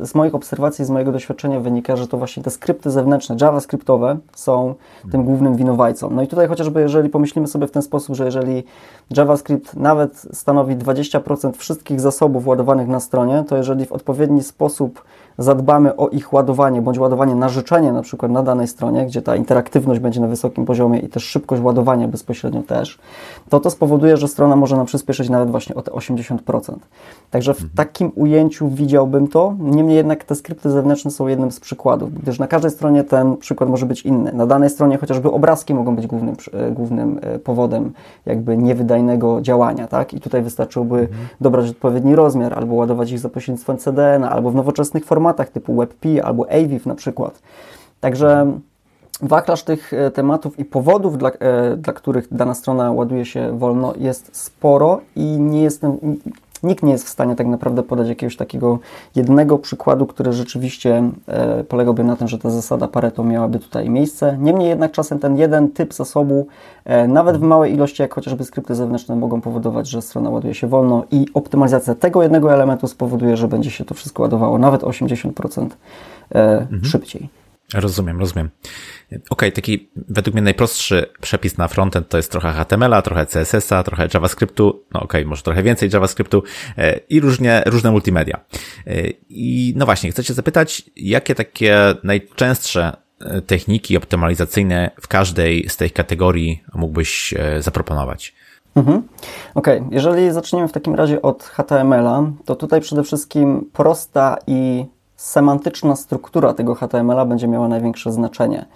B: y, z moich obserwacji, z mojego doświadczenia wynika, że to właśnie te skrypty zewnętrzne, javascriptowe są tym głównym winowajcą. No i tutaj chociażby jeżeli pomyślimy sobie w ten sposób, że jeżeli JavaScript nawet stanowi 20% wszystkich zasobów ładowanych na stronie, to jeżeli w odpowiedni sposób zadbamy o ich ładowanie, bądź ładowanie na życzenie na przykład na danej stronie, gdzie ta interaktywność będzie na wysokim poziomie i też szybkość ładowania bezpośrednio też, to to spowoduje, że strona może nam przyspieszyć nawet właśnie o te 80%. Także w mhm. takim ujęciu widziałbym to, niemniej jednak te skrypty zewnętrzne są jednym z przykładów, gdyż na każdej stronie ten przykład może być inny. Na danej stronie chociażby obrazki mogą być głównym, e, głównym e, powodem jakby niewydajnego działania, tak? I tutaj wystarczyłoby mhm. dobrać odpowiedni rozmiar, albo ładować ich za pośrednictwem CDN, albo w nowoczesnych formatach typu WebP albo AVIF na przykład. Także wachlarz tych e, tematów i powodów, dla, dla których dana strona ładuje się wolno jest sporo i nie jestem Nikt nie jest w stanie tak naprawdę podać jakiegoś takiego jednego przykładu, który rzeczywiście e, polegałby na tym, że ta zasada Pareto miałaby tutaj miejsce. Niemniej jednak czasem ten jeden typ zasobu, e, nawet w małej ilości, jak chociażby skrypty zewnętrzne, mogą powodować, że strona ładuje się wolno i optymalizacja tego jednego elementu spowoduje, że będzie się to wszystko ładowało nawet 80% e, mhm. szybciej.
A: Rozumiem, rozumiem. OK, taki według mnie najprostszy przepis na frontend to jest trochę HTML-a, trochę CSS-a, trochę JavaScriptu, no OK, może trochę więcej JavaScriptu e, i różnie, różne multimedia. E, I no właśnie, chcę Cię zapytać, jakie takie najczęstsze e, techniki optymalizacyjne w każdej z tych kategorii mógłbyś zaproponować?
B: Mhm. Ok, jeżeli zaczniemy w takim razie od HTML-a, to tutaj przede wszystkim prosta i semantyczna struktura tego HTML-a będzie miała największe znaczenie.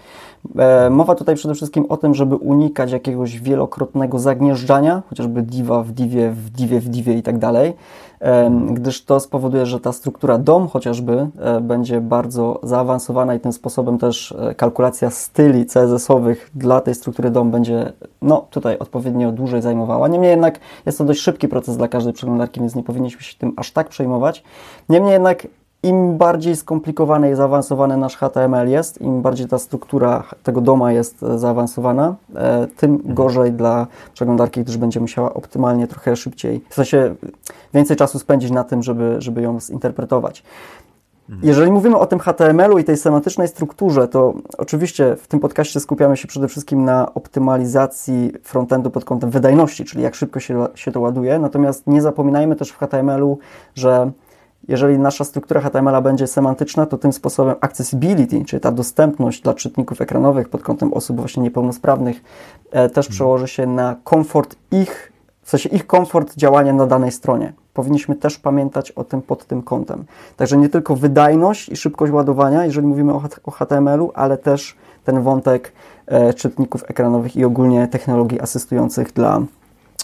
B: E, mowa tutaj przede wszystkim o tym, żeby unikać jakiegoś wielokrotnego zagnieżdżania, chociażby diva w divie, w divie, w divie i tak dalej, e, gdyż to spowoduje, że ta struktura DOM chociażby e, będzie bardzo zaawansowana i tym sposobem też kalkulacja styli CSS-owych dla tej struktury DOM będzie no, tutaj odpowiednio dłużej zajmowała. Niemniej jednak jest to dość szybki proces dla każdej przeglądarki, więc nie powinniśmy się tym aż tak przejmować. Niemniej jednak im bardziej skomplikowany i zaawansowany nasz HTML jest, im bardziej ta struktura tego doma jest e, zaawansowana, e, tym mhm. gorzej dla przeglądarki, gdyż będzie musiała optymalnie trochę szybciej, w sensie więcej czasu spędzić na tym, żeby, żeby ją zinterpretować. Mhm. Jeżeli mówimy o tym HTML-u i tej semantycznej strukturze, to oczywiście w tym podcaście skupiamy się przede wszystkim na optymalizacji frontendu pod kątem wydajności, czyli jak szybko się, się to ładuje. Natomiast nie zapominajmy też w HTML-u, że jeżeli nasza struktura HTML będzie semantyczna, to tym sposobem accessibility, czyli ta dostępność dla czytników ekranowych pod kątem osób właśnie niepełnosprawnych, e, też mhm. przełoży się na komfort ich, w sensie ich komfort działania na danej stronie. Powinniśmy też pamiętać o tym pod tym kątem. Także nie tylko wydajność i szybkość ładowania, jeżeli mówimy o, o HTML-u, ale też ten wątek e, czytników ekranowych i ogólnie technologii asystujących dla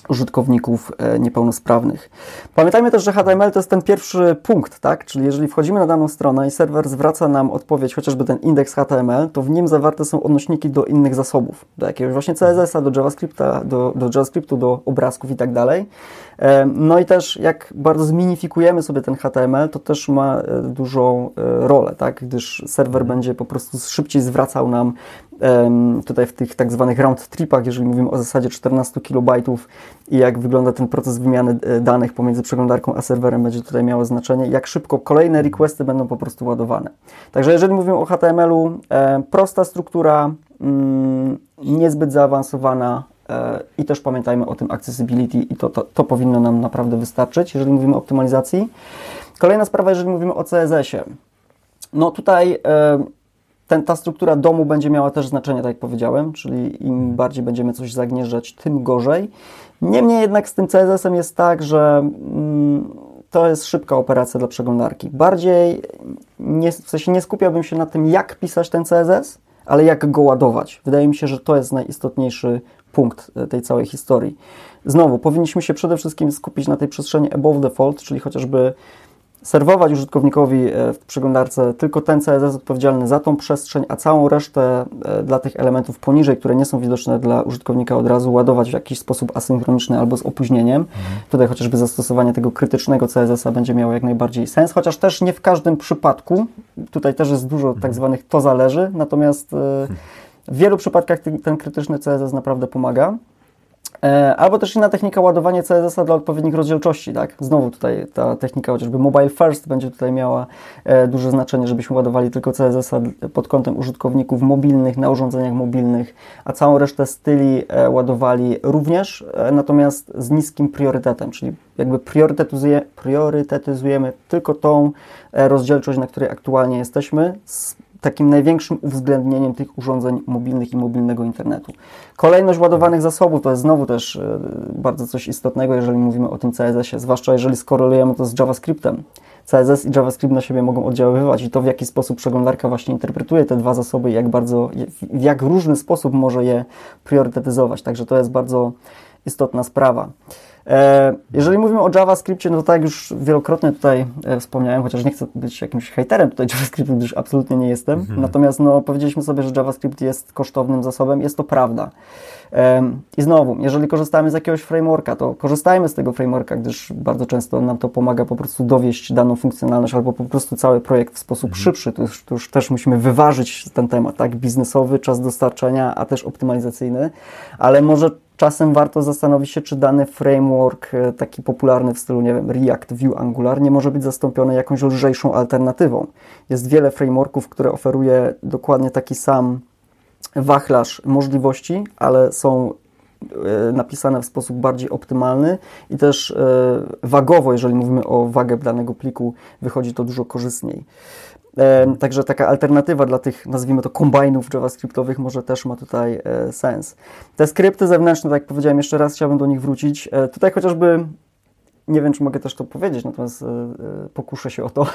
B: użytkowników e, niepełnosprawnych. Pamiętajmy też, że HTML to jest ten pierwszy punkt, tak? Czyli jeżeli wchodzimy na daną stronę i serwer zwraca nam odpowiedź, chociażby ten indeks HTML, to w nim zawarte są odnośniki do innych zasobów, do jakiegoś właśnie CSS-a, do JavaScripta, do, do JavaScriptu, do obrazków i tak dalej. E, no i też jak bardzo zminifikujemy sobie ten HTML, to też ma e, dużą rolę, tak? Gdyż serwer będzie po prostu szybciej zwracał nam tutaj w tych tak zwanych round tripach, jeżeli mówimy o zasadzie 14 kilobajtów i jak wygląda ten proces wymiany e, danych pomiędzy przeglądarką a serwerem będzie tutaj miało znaczenie, jak szybko kolejne requesty będą po prostu ładowane. Także jeżeli mówimy o HTML-u, e, prosta struktura, mm, niezbyt zaawansowana e, i też pamiętajmy o tym accessibility i to, to, to powinno nam naprawdę wystarczyć, jeżeli mówimy o optymalizacji. Kolejna sprawa, jeżeli mówimy o CSS-ie. No tutaj ten, ta struktura domu będzie miała też znaczenie, tak jak powiedziałem, czyli im bardziej będziemy coś zagnieżdżać, tym gorzej. Niemniej jednak z tym CSS-em jest tak, że mm, to jest szybka operacja dla przeglądarki. Bardziej, nie, w sensie nie skupiałbym się na tym, jak pisać ten CSS, ale jak go ładować. Wydaje mi się, że to jest najistotniejszy punkt e, tej całej historii. Znowu, powinniśmy się przede wszystkim skupić na tej przestrzeni above default, czyli chociażby serwować użytkownikowi e, w przeglądarce tylko ten CSS odpowiedzialny za tą przestrzeń, a całą resztę e, dla tych elementów poniżej, które nie są widoczne dla użytkownika od razu, ładować w jakiś sposób asynchroniczny albo z opóźnieniem. Mhm. Tutaj chociażby zastosowanie tego krytycznego CSS-a będzie miało jak najbardziej sens, chociaż też nie w każdym przypadku. Tutaj też jest dużo mhm. tak zwanych to zależy, natomiast e, w wielu przypadkach ten krytyczny CSS naprawdę pomaga. E, albo też inna technika ładowania CSS-a dla odpowiednich rozdzielczości, tak? Znowu tutaj ta technika chociażby mobile first będzie tutaj miała e, duże znaczenie, żebyśmy ładowali tylko CSS-a pod kątem użytkowników mobilnych, na urządzeniach mobilnych, a całą resztę styli e, ładowali również, natomiast z niskim priorytetem, czyli jakby priorytetyzuje, priorytetyzujemy tylko tą rozdzielczość, na której aktualnie jesteśmy, takim największym uwzględnieniem tych urządzeń mobilnych i mobilnego internetu. Kolejność ładowanych zasobów to jest znowu też e, bardzo coś istotnego, jeżeli mówimy o tym CSS-ie, zwłaszcza jeżeli skorelujemy to z JavaScriptem. CSS i JavaScript na siebie mogą oddziaływać i to w jaki sposób przeglądarka właśnie interpretuje te dwa zasoby jak bardzo, w jak różny sposób może je priorytetyzować. Także to jest bardzo istotna sprawa. E, jeżeli mówimy o JavaScriptie, no to tak jak już wielokrotnie tutaj e, wspomniałem, chociaż nie chcę być jakimś hejterem tutaj JavaScriptu, gdyż absolutnie nie jestem. Mhm. Natomiast no, powiedzieliśmy sobie, że JavaScript jest kosztownym zasobem, jest to prawda. I znowu, jeżeli korzystamy z jakiegoś frameworka, to korzystajmy z tego frameworka, gdyż bardzo często nam to pomaga po prostu dowieść daną funkcjonalność albo po prostu cały projekt w sposób mhm. szybszy. Tu już, tu już też musimy wyważyć ten temat, tak? Biznesowy, czas dostarczenia, a też optymalizacyjny, ale może czasem warto zastanowić się, czy dany framework, e, taki popularny w stylu, nie wiem, React, Vue, Angular, nie może być zastąpiony jakąś lżejszą alternatywą. Jest wiele frameworków, które oferuje dokładnie taki sam wachlarz możliwości, ale są e, napisane w sposób bardziej optymalny i też e, wagowo, jeżeli mówimy o wagę danego pliku, wychodzi to dużo korzystniej. E, także taka alternatywa dla tych, nazwijmy to, kombajnów javascriptowych może też ma tutaj sens. Te skrypty zewnętrzne, tak jak powiedziałem, jeszcze raz chciałbym do nich wrócić. Tutaj chociażby nie wiem, czy mogę też to powiedzieć, natomiast pokuszę się o to.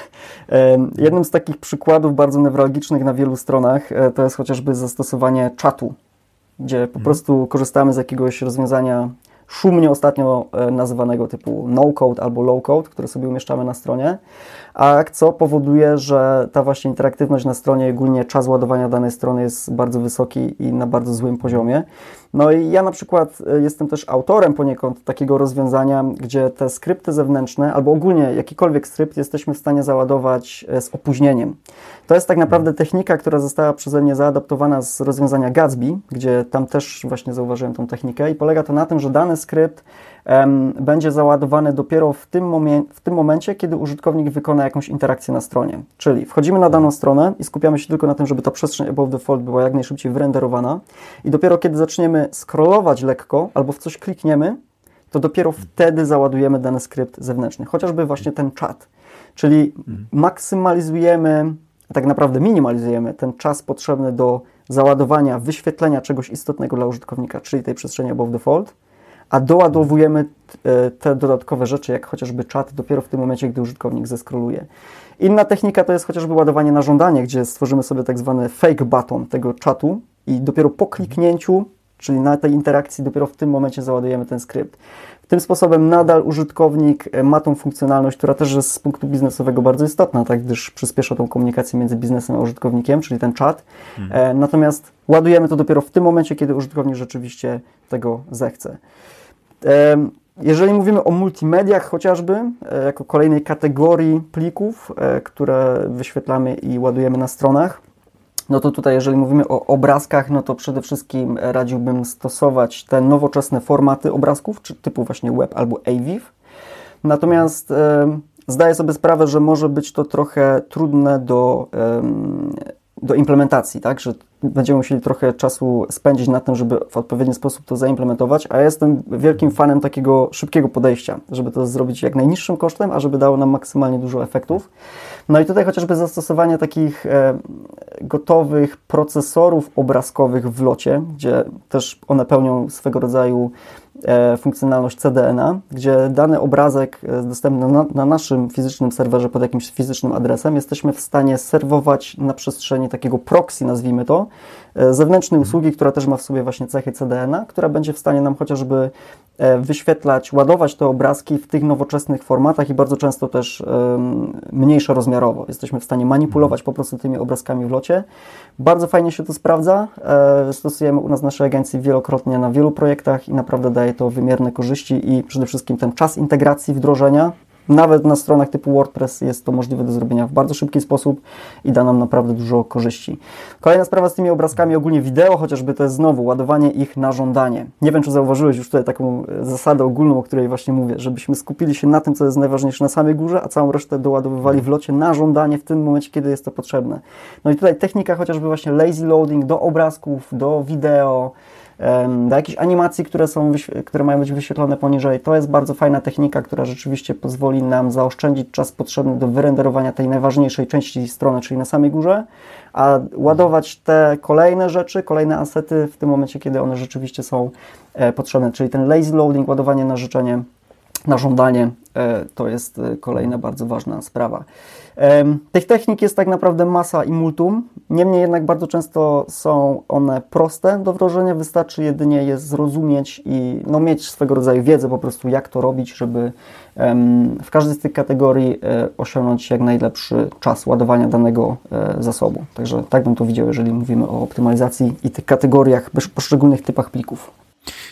B: Jednym z takich przykładów bardzo newralgicznych na wielu stronach to jest chociażby zastosowanie czatu gdzie po mhm. prostu korzystamy z jakiegoś rozwiązania szumnie ostatnio e, nazywanego typu no-code albo low-code, które sobie umieszczamy na stronie, a co powoduje, że ta właśnie interaktywność na stronie, ogólnie czas ładowania danej strony jest bardzo wysoki i na bardzo złym poziomie. No i ja na przykład e, jestem też autorem poniekąd takiego rozwiązania, gdzie te skrypty zewnętrzne, albo ogólnie jakikolwiek skrypt jesteśmy w stanie załadować e, z opóźnieniem. To jest tak naprawdę technika, która została przeze mnie zaadaptowana z rozwiązania Gatsby, gdzie tam też właśnie zauważyłem tą technikę i polega to na tym, że dany skrypt będzie załadowany dopiero w tym, momie w tym momencie, kiedy użytkownik wykona jakąś interakcję na stronie. Czyli wchodzimy na daną stronę i skupiamy się tylko na tym, żeby ta przestrzeń above default była jak najszybciej wyrenderowana i dopiero kiedy zaczniemy scrollować lekko albo w coś klikniemy, to dopiero wtedy załadujemy dany skrypt zewnętrzny, chociażby właśnie ten czat. Czyli maksymalizujemy, tak naprawdę minimalizujemy ten czas potrzebny do załadowania, wyświetlenia czegoś istotnego dla użytkownika, czyli tej przestrzeni above default, a doładowujemy e, te dodatkowe rzeczy, jak chociażby czat, dopiero w tym momencie, gdy użytkownik zeskroluje. Inna technika to jest chociażby ładowanie na żądanie, gdzie stworzymy sobie tak zwany fake button tego czatu i dopiero po kliknięciu, czyli na tej interakcji, dopiero w tym momencie załadujemy ten skrypt. Tym sposobem nadal użytkownik e, ma tą funkcjonalność, która też jest z punktu biznesowego bardzo istotna, tak, gdyż przyspiesza tą komunikację między biznesem a użytkownikiem, czyli ten czat. Mhm. E, natomiast ładujemy to dopiero w tym momencie, kiedy użytkownik rzeczywiście tego zechce. Jeżeli mówimy o multimediach chociażby, e, jako kolejnej kategorii plików, które wyświetlamy i ładujemy na stronach, no to tutaj, jeżeli mówimy o obrazkach, no to przede wszystkim radziłbym stosować te nowoczesne formaty obrazków, czy typu właśnie web albo AVIF. Natomiast e, zdaję sobie sprawę, że może być to trochę trudne do, e, do implementacji, tak? Że będziemy musieli trochę czasu spędzić na tym, żeby w odpowiedni sposób to zaimplementować, a ja jestem wielkim fanem takiego szybkiego podejścia, żeby to zrobić jak najniższym kosztem, a żeby dało nam maksymalnie dużo efektów. No i tutaj chociażby zastosowanie takich e, gotowych procesorów obrazkowych w locie, gdzie też one pełnią swego rodzaju e, funkcjonalność CDNA, gdzie dany obrazek jest dostępny na, na, naszym fizycznym serwerze pod jakimś fizycznym adresem. Jesteśmy w stanie serwować na przestrzeni takiego proxy, nazwijmy to, e, zewnętrznej usługi, która też ma w sobie właśnie cechy CDNA, która będzie w stanie nam chociażby E, wyświetlać, ładować te obrazki w tych nowoczesnych formatach i bardzo często też mniejsze rozmiarowo. Jesteśmy w stanie manipulować po prostu tymi obrazkami w locie. Bardzo fajnie się to sprawdza. E, stosujemy u nas w naszej agencji wielokrotnie na wielu projektach i naprawdę daje to wymierne korzyści i przede wszystkim ten czas integracji, wdrożenia nawet na stronach typu WordPress jest to możliwe do zrobienia w bardzo szybki sposób i da nam naprawdę dużo korzyści. Kolejna sprawa z tymi obrazkami, ogólnie wideo, chociażby to jest znowu ładowanie ich na żądanie. Nie wiem, czy zauważyłeś już tutaj taką e, zasadę ogólną, o której właśnie mówię, żebyśmy skupili się na tym, co jest najważniejsze na samej górze, a całą resztę doładowywali w locie na żądanie w tym momencie, kiedy jest to potrzebne. No i tutaj technika chociażby właśnie lazy loading do obrazków, do wideo, do jakichś animacji, które, są, które mają być wyświetlone poniżej. To jest bardzo fajna technika, która rzeczywiście pozwoli nam zaoszczędzić czas potrzebny do wyrenderowania tej najważniejszej części strony, czyli na samej górze, a ładować te kolejne rzeczy, kolejne asety w tym momencie, kiedy one rzeczywiście są e, potrzebne, czyli ten lazy loading, ładowanie na życzenie, na żądanie, e, to jest e, kolejna bardzo ważna sprawa. Tych technik jest tak naprawdę masa i multum, niemniej jednak bardzo często są one proste do wdrożenia, wystarczy jedynie je zrozumieć i no, mieć swego rodzaju wiedzę po prostu, jak to robić, żeby w każdej z tych kategorii e, osiągnąć jak najlepszy czas ładowania danego e, zasobu. Także tak bym to widział, jeżeli mówimy o optymalizacji i tych kategoriach, poszczególnych typach plików.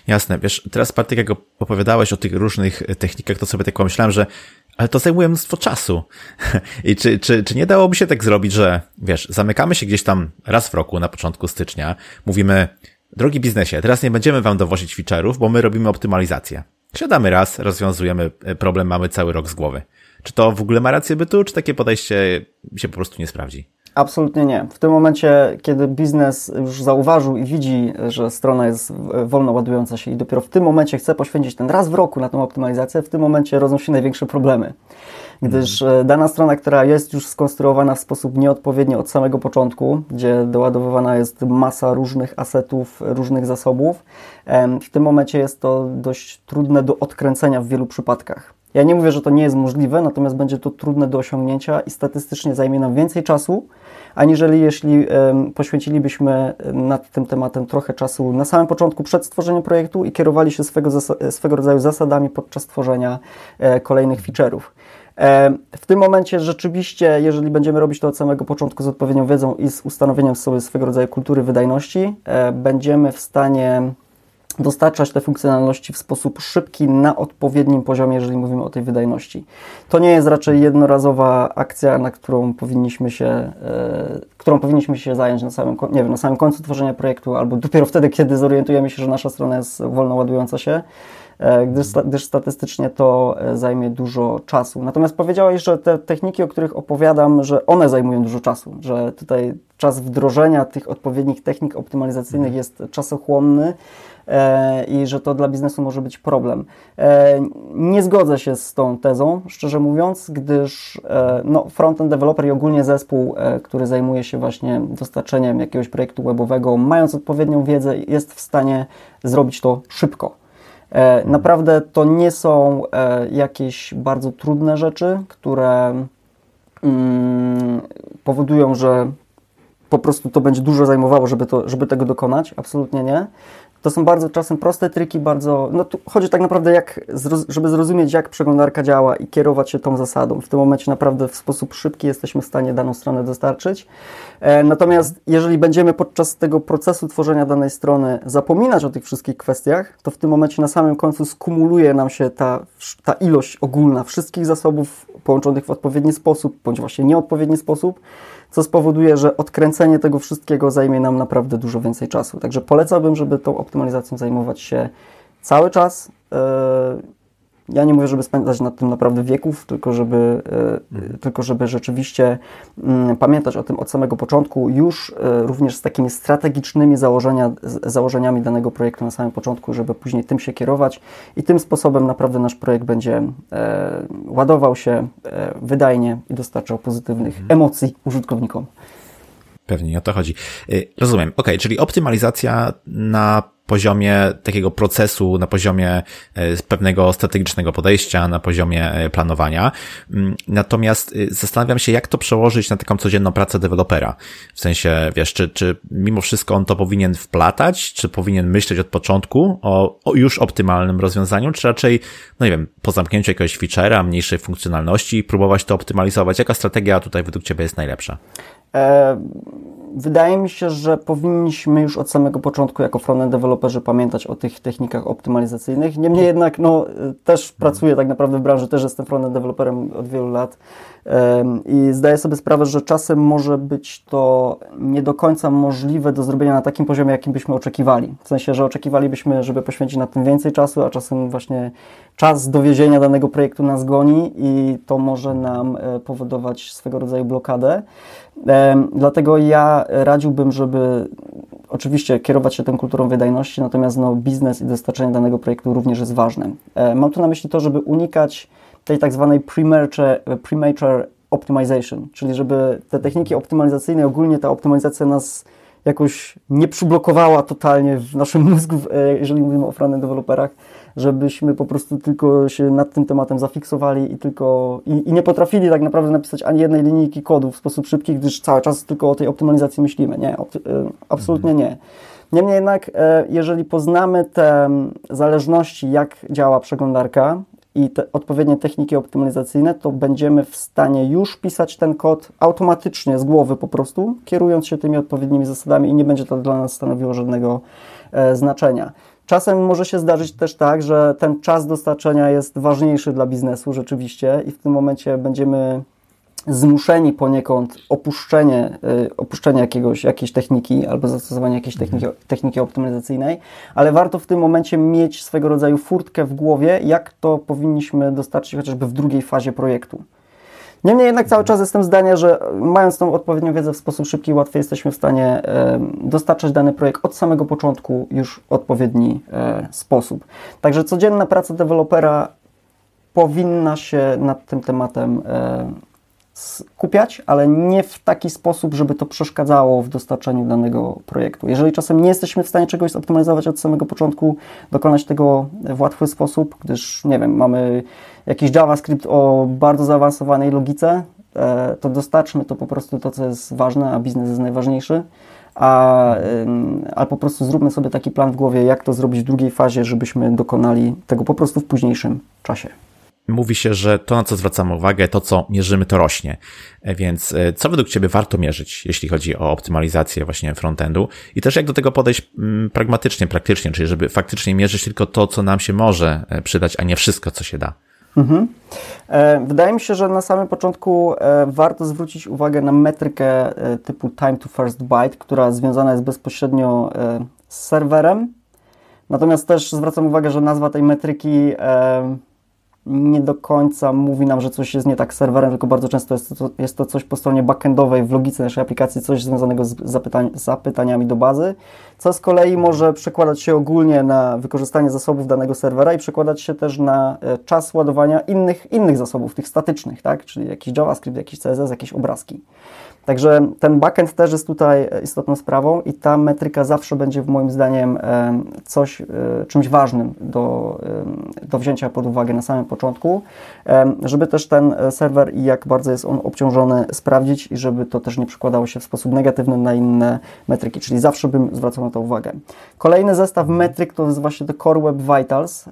A: Jasne, wiesz, teraz Bartek, jak opowiadałeś o tych różnych technikach, to sobie tak pomyślałem, że ale to zajmuje mnóstwo czasu. I czy, czy, czy nie dałoby się tak zrobić, że wiesz, zamykamy się gdzieś tam raz w roku na początku stycznia, mówimy, drogi biznesie, teraz nie będziemy wam dowozić feature'ów, bo my robimy optymalizację. Siadamy raz, rozwiązujemy e, problem, mamy cały rok z głowy. Czy to w ogóle ma rację bytu, czy takie podejście się po prostu nie sprawdzi?
B: Absolutnie nie. W tym momencie, kiedy biznes już zauważył i widzi, że strona jest wolno ładująca się i dopiero w tym momencie chce poświęcić ten raz w roku na tą optymalizację, w tym momencie rodzą się największe problemy. Gdyż mhm. dana strona, która jest już skonstruowana w sposób nieodpowiedni od samego początku, gdzie doładowywana jest masa różnych asetów, różnych zasobów, w tym momencie jest to dość trudne do odkręcenia w wielu przypadkach. Ja nie mówię, że to nie jest możliwe, natomiast będzie to trudne do osiągnięcia i statystycznie zajmie nam więcej czasu, aniżeli jeśli poświęcilibyśmy nad tym tematem trochę czasu na samym początku przed stworzeniem projektu i kierowali się swego, swego rodzaju zasadami podczas tworzenia e, kolejnych feature'ów. W tym momencie rzeczywiście, jeżeli będziemy robić to od samego początku z odpowiednią wiedzą i z ustanowieniem sobie swego rodzaju kultury wydajności, e, będziemy w stanie dostarczać te funkcjonalności w sposób szybki, na odpowiednim poziomie, jeżeli mówimy o tej wydajności. To nie jest raczej jednorazowa akcja, na którą powinniśmy się, e, którą powinniśmy się zająć na samym, nie wiem, na samym końcu tworzenia projektu, albo dopiero wtedy, kiedy zorientujemy się, że nasza strona jest wolno ładująca się, e, gdyż, gdyż statystycznie to e, zajmie dużo czasu. Natomiast powiedziałeś, że te techniki, o których opowiadam, że one zajmują dużo czasu, że tutaj czas wdrożenia tych odpowiednich technik optymalizacyjnych jest czasochłonny, i że to dla biznesu może być problem. E, nie zgodzę się z tą tezą, szczerze mówiąc, gdyż e, no, frontend developer i ogólnie zespół, który zajmuje się właśnie dostarczeniem jakiegoś projektu webowego, mając odpowiednią wiedzę, jest w stanie zrobić to szybko. Naprawdę to nie są jakieś bardzo trudne rzeczy, które mm, powodują, że po prostu to będzie dużo zajmowało, żeby, to, żeby tego dokonać. Absolutnie nie. To są bardzo czasem proste triki, bardzo. No tu chodzi tak naprawdę, jak, żeby zrozumieć, jak przeglądarka działa i kierować się tą zasadą. W tym momencie naprawdę w sposób szybki jesteśmy w stanie daną stronę dostarczyć. E, natomiast jeżeli będziemy podczas tego procesu tworzenia danej strony zapominać o tych wszystkich kwestiach, to w tym momencie na samym końcu skumuluje nam się ta, ta ilość ogólna wszystkich zasobów połączonych w odpowiedni sposób, bądź właśnie nieodpowiedni sposób co spowoduje, że odkręcenie tego wszystkiego zajmie nam naprawdę dużo więcej czasu. Także polecałbym, żeby tą optymalizacją zajmować się cały czas. Ja nie mówię, żeby spędzać nad tym naprawdę wieków, tylko żeby, mhm. tylko żeby rzeczywiście mm, pamiętać o tym od samego początku, już e, również z takimi strategicznymi założenia, założeniami danego projektu na samym początku, żeby później tym się kierować i tym sposobem naprawdę nasz projekt będzie e, ładował się wydajnie i dostarczał pozytywnych mhm. emocji użytkownikom.
A: Pewnie o to chodzi. Rozumiem. Ok, czyli optymalizacja na poziomie takiego procesu, na poziomie e, pewnego strategicznego podejścia, na poziomie e, planowania. Mm, natomiast e, zastanawiam się, jak to przełożyć na taką codzienną pracę dewelopera. W sensie, wiesz, czy, czy mimo wszystko on to powinien wplatać, czy powinien myśleć od początku o, o już optymalnym rozwiązaniu, czy raczej, no nie wiem, po zamknięciu jakiegoś feature'a, mniejszej funkcjonalności, próbować to optymalizować. Jaka strategia tutaj według Ciebie jest najlepsza?
B: Wydaje mi się, że powinniśmy już od samego początku jako frontend deweloperzy pamiętać o tych technikach optymalizacyjnych. Niemniej jednak no, też pracuję tak naprawdę w branży, też jestem frontend deweloperem od wielu lat i zdaję sobie sprawę, że czasem może być to nie do końca możliwe do zrobienia na takim poziomie, jakim byśmy oczekiwali. W sensie, że oczekiwalibyśmy, żeby poświęcić na tym więcej czasu, a czasem właśnie czas dowiezienia danego projektu nas goni i to może nam e, powodować swego rodzaju blokadę. Dlatego ja radziłbym, żeby oczywiście kierować się tą kulturą wydajności, natomiast no, biznes i dostarczenie danego projektu również jest ważne. Mam tu na myśli to, żeby unikać tej tak zwanej premature, optimization, czyli żeby te techniki optymalizacyjne, ogólnie ta optymalizacja nas jakoś nie przyblokowała totalnie w naszym mózgu, e, jeżeli mówimy o frontend deweloperach, żebyśmy po prostu tylko się nad tym tematem zafiksowali i tylko i, i, nie potrafili tak naprawdę napisać ani jednej linijki kodu w sposób szybki, gdyż cały czas tylko o tej optymalizacji myślimy. Nie, e, absolutnie nie. Niemniej jednak, e, jeżeli poznamy te zależności, jak działa przeglądarka, i te odpowiednie techniki optymalizacyjne, to będziemy w stanie już pisać ten kod automatycznie z głowy po prostu, kierując się tymi odpowiednimi zasadami i nie będzie to dla nas stanowiło żadnego e, znaczenia. Czasem może się zdarzyć też tak, że ten czas dostarczenia jest ważniejszy dla biznesu rzeczywiście i w tym momencie będziemy zmuszeni poniekąd opuszczenie, y, opuszczenie jakiegoś, jakiejś techniki albo zastosowanie jakiejś mhm. techniki, techniki optymalizacyjnej, ale warto w tym momencie mieć swego rodzaju furtkę w głowie, jak to powinniśmy dostarczyć chociażby w drugiej fazie projektu. Niemniej jednak cały czas jestem zdania, że mając tą odpowiednią wiedzę w sposób szybki i łatwy jesteśmy w stanie dostarczać dany projekt od samego początku już w odpowiedni e, sposób. Także codzienna praca dewelopera powinna się nad tym tematem skupiać, ale nie w taki sposób, żeby to przeszkadzało w dostarczaniu danego projektu. Jeżeli czasem nie jesteśmy w stanie czegoś zoptymalizować od samego początku, dokonać tego w łatwy sposób, gdyż, nie wiem, mamy jakiś JavaScript o bardzo zaawansowanej logice, e, to dostarczmy to po prostu to, co jest ważne, a biznes jest najważniejszy. A, a po prostu zróbmy sobie taki plan w głowie, jak to zrobić w drugiej fazie, żebyśmy dokonali tego po prostu w późniejszym czasie
A: mówi się, że to, na co zwracamy uwagę, to, co mierzymy, to rośnie. E, więc e, co według Ciebie warto mierzyć, jeśli chodzi o optymalizację właśnie frontendu? I też jak do tego podejść mm, pragmatycznie, praktycznie, czyli żeby faktycznie mierzyć tylko to, co nam się może e, przydać, a nie wszystko, co się da. Mhm.
B: Wydaje mi się, że na samym początku warto zwrócić uwagę na metrykę typu time to first byte, która związana jest bezpośrednio z serwerem. Natomiast też zwracam uwagę, że nazwa tej metryki nie do końca mówi nam, że coś jest nie tak z serwerem, tylko bardzo często jest to, jest to coś po stronie backendowej w logice naszej aplikacji, coś związanego z zapytań, zapytaniami do bazy, co z kolei może przekładać się ogólnie na wykorzystanie zasobów danego serwera i przekładać się też na e, czas ładowania innych, innych zasobów, tych statycznych, tak? czyli jakiś JavaScript, jakiś CSS, jakieś obrazki. Także ten backend też jest tutaj istotną sprawą i ta metryka zawsze będzie moim zdaniem coś, e, czymś ważnym do, do wzięcia pod uwagę na samym początku, żeby też ten serwer i jak bardzo jest on obciążony sprawdzić i żeby to też nie przekładało się w sposób negatywny na inne metryki, czyli zawsze bym zwracał na to uwagę. Kolejny zestaw metryk to jest właśnie to Core Web Vitals,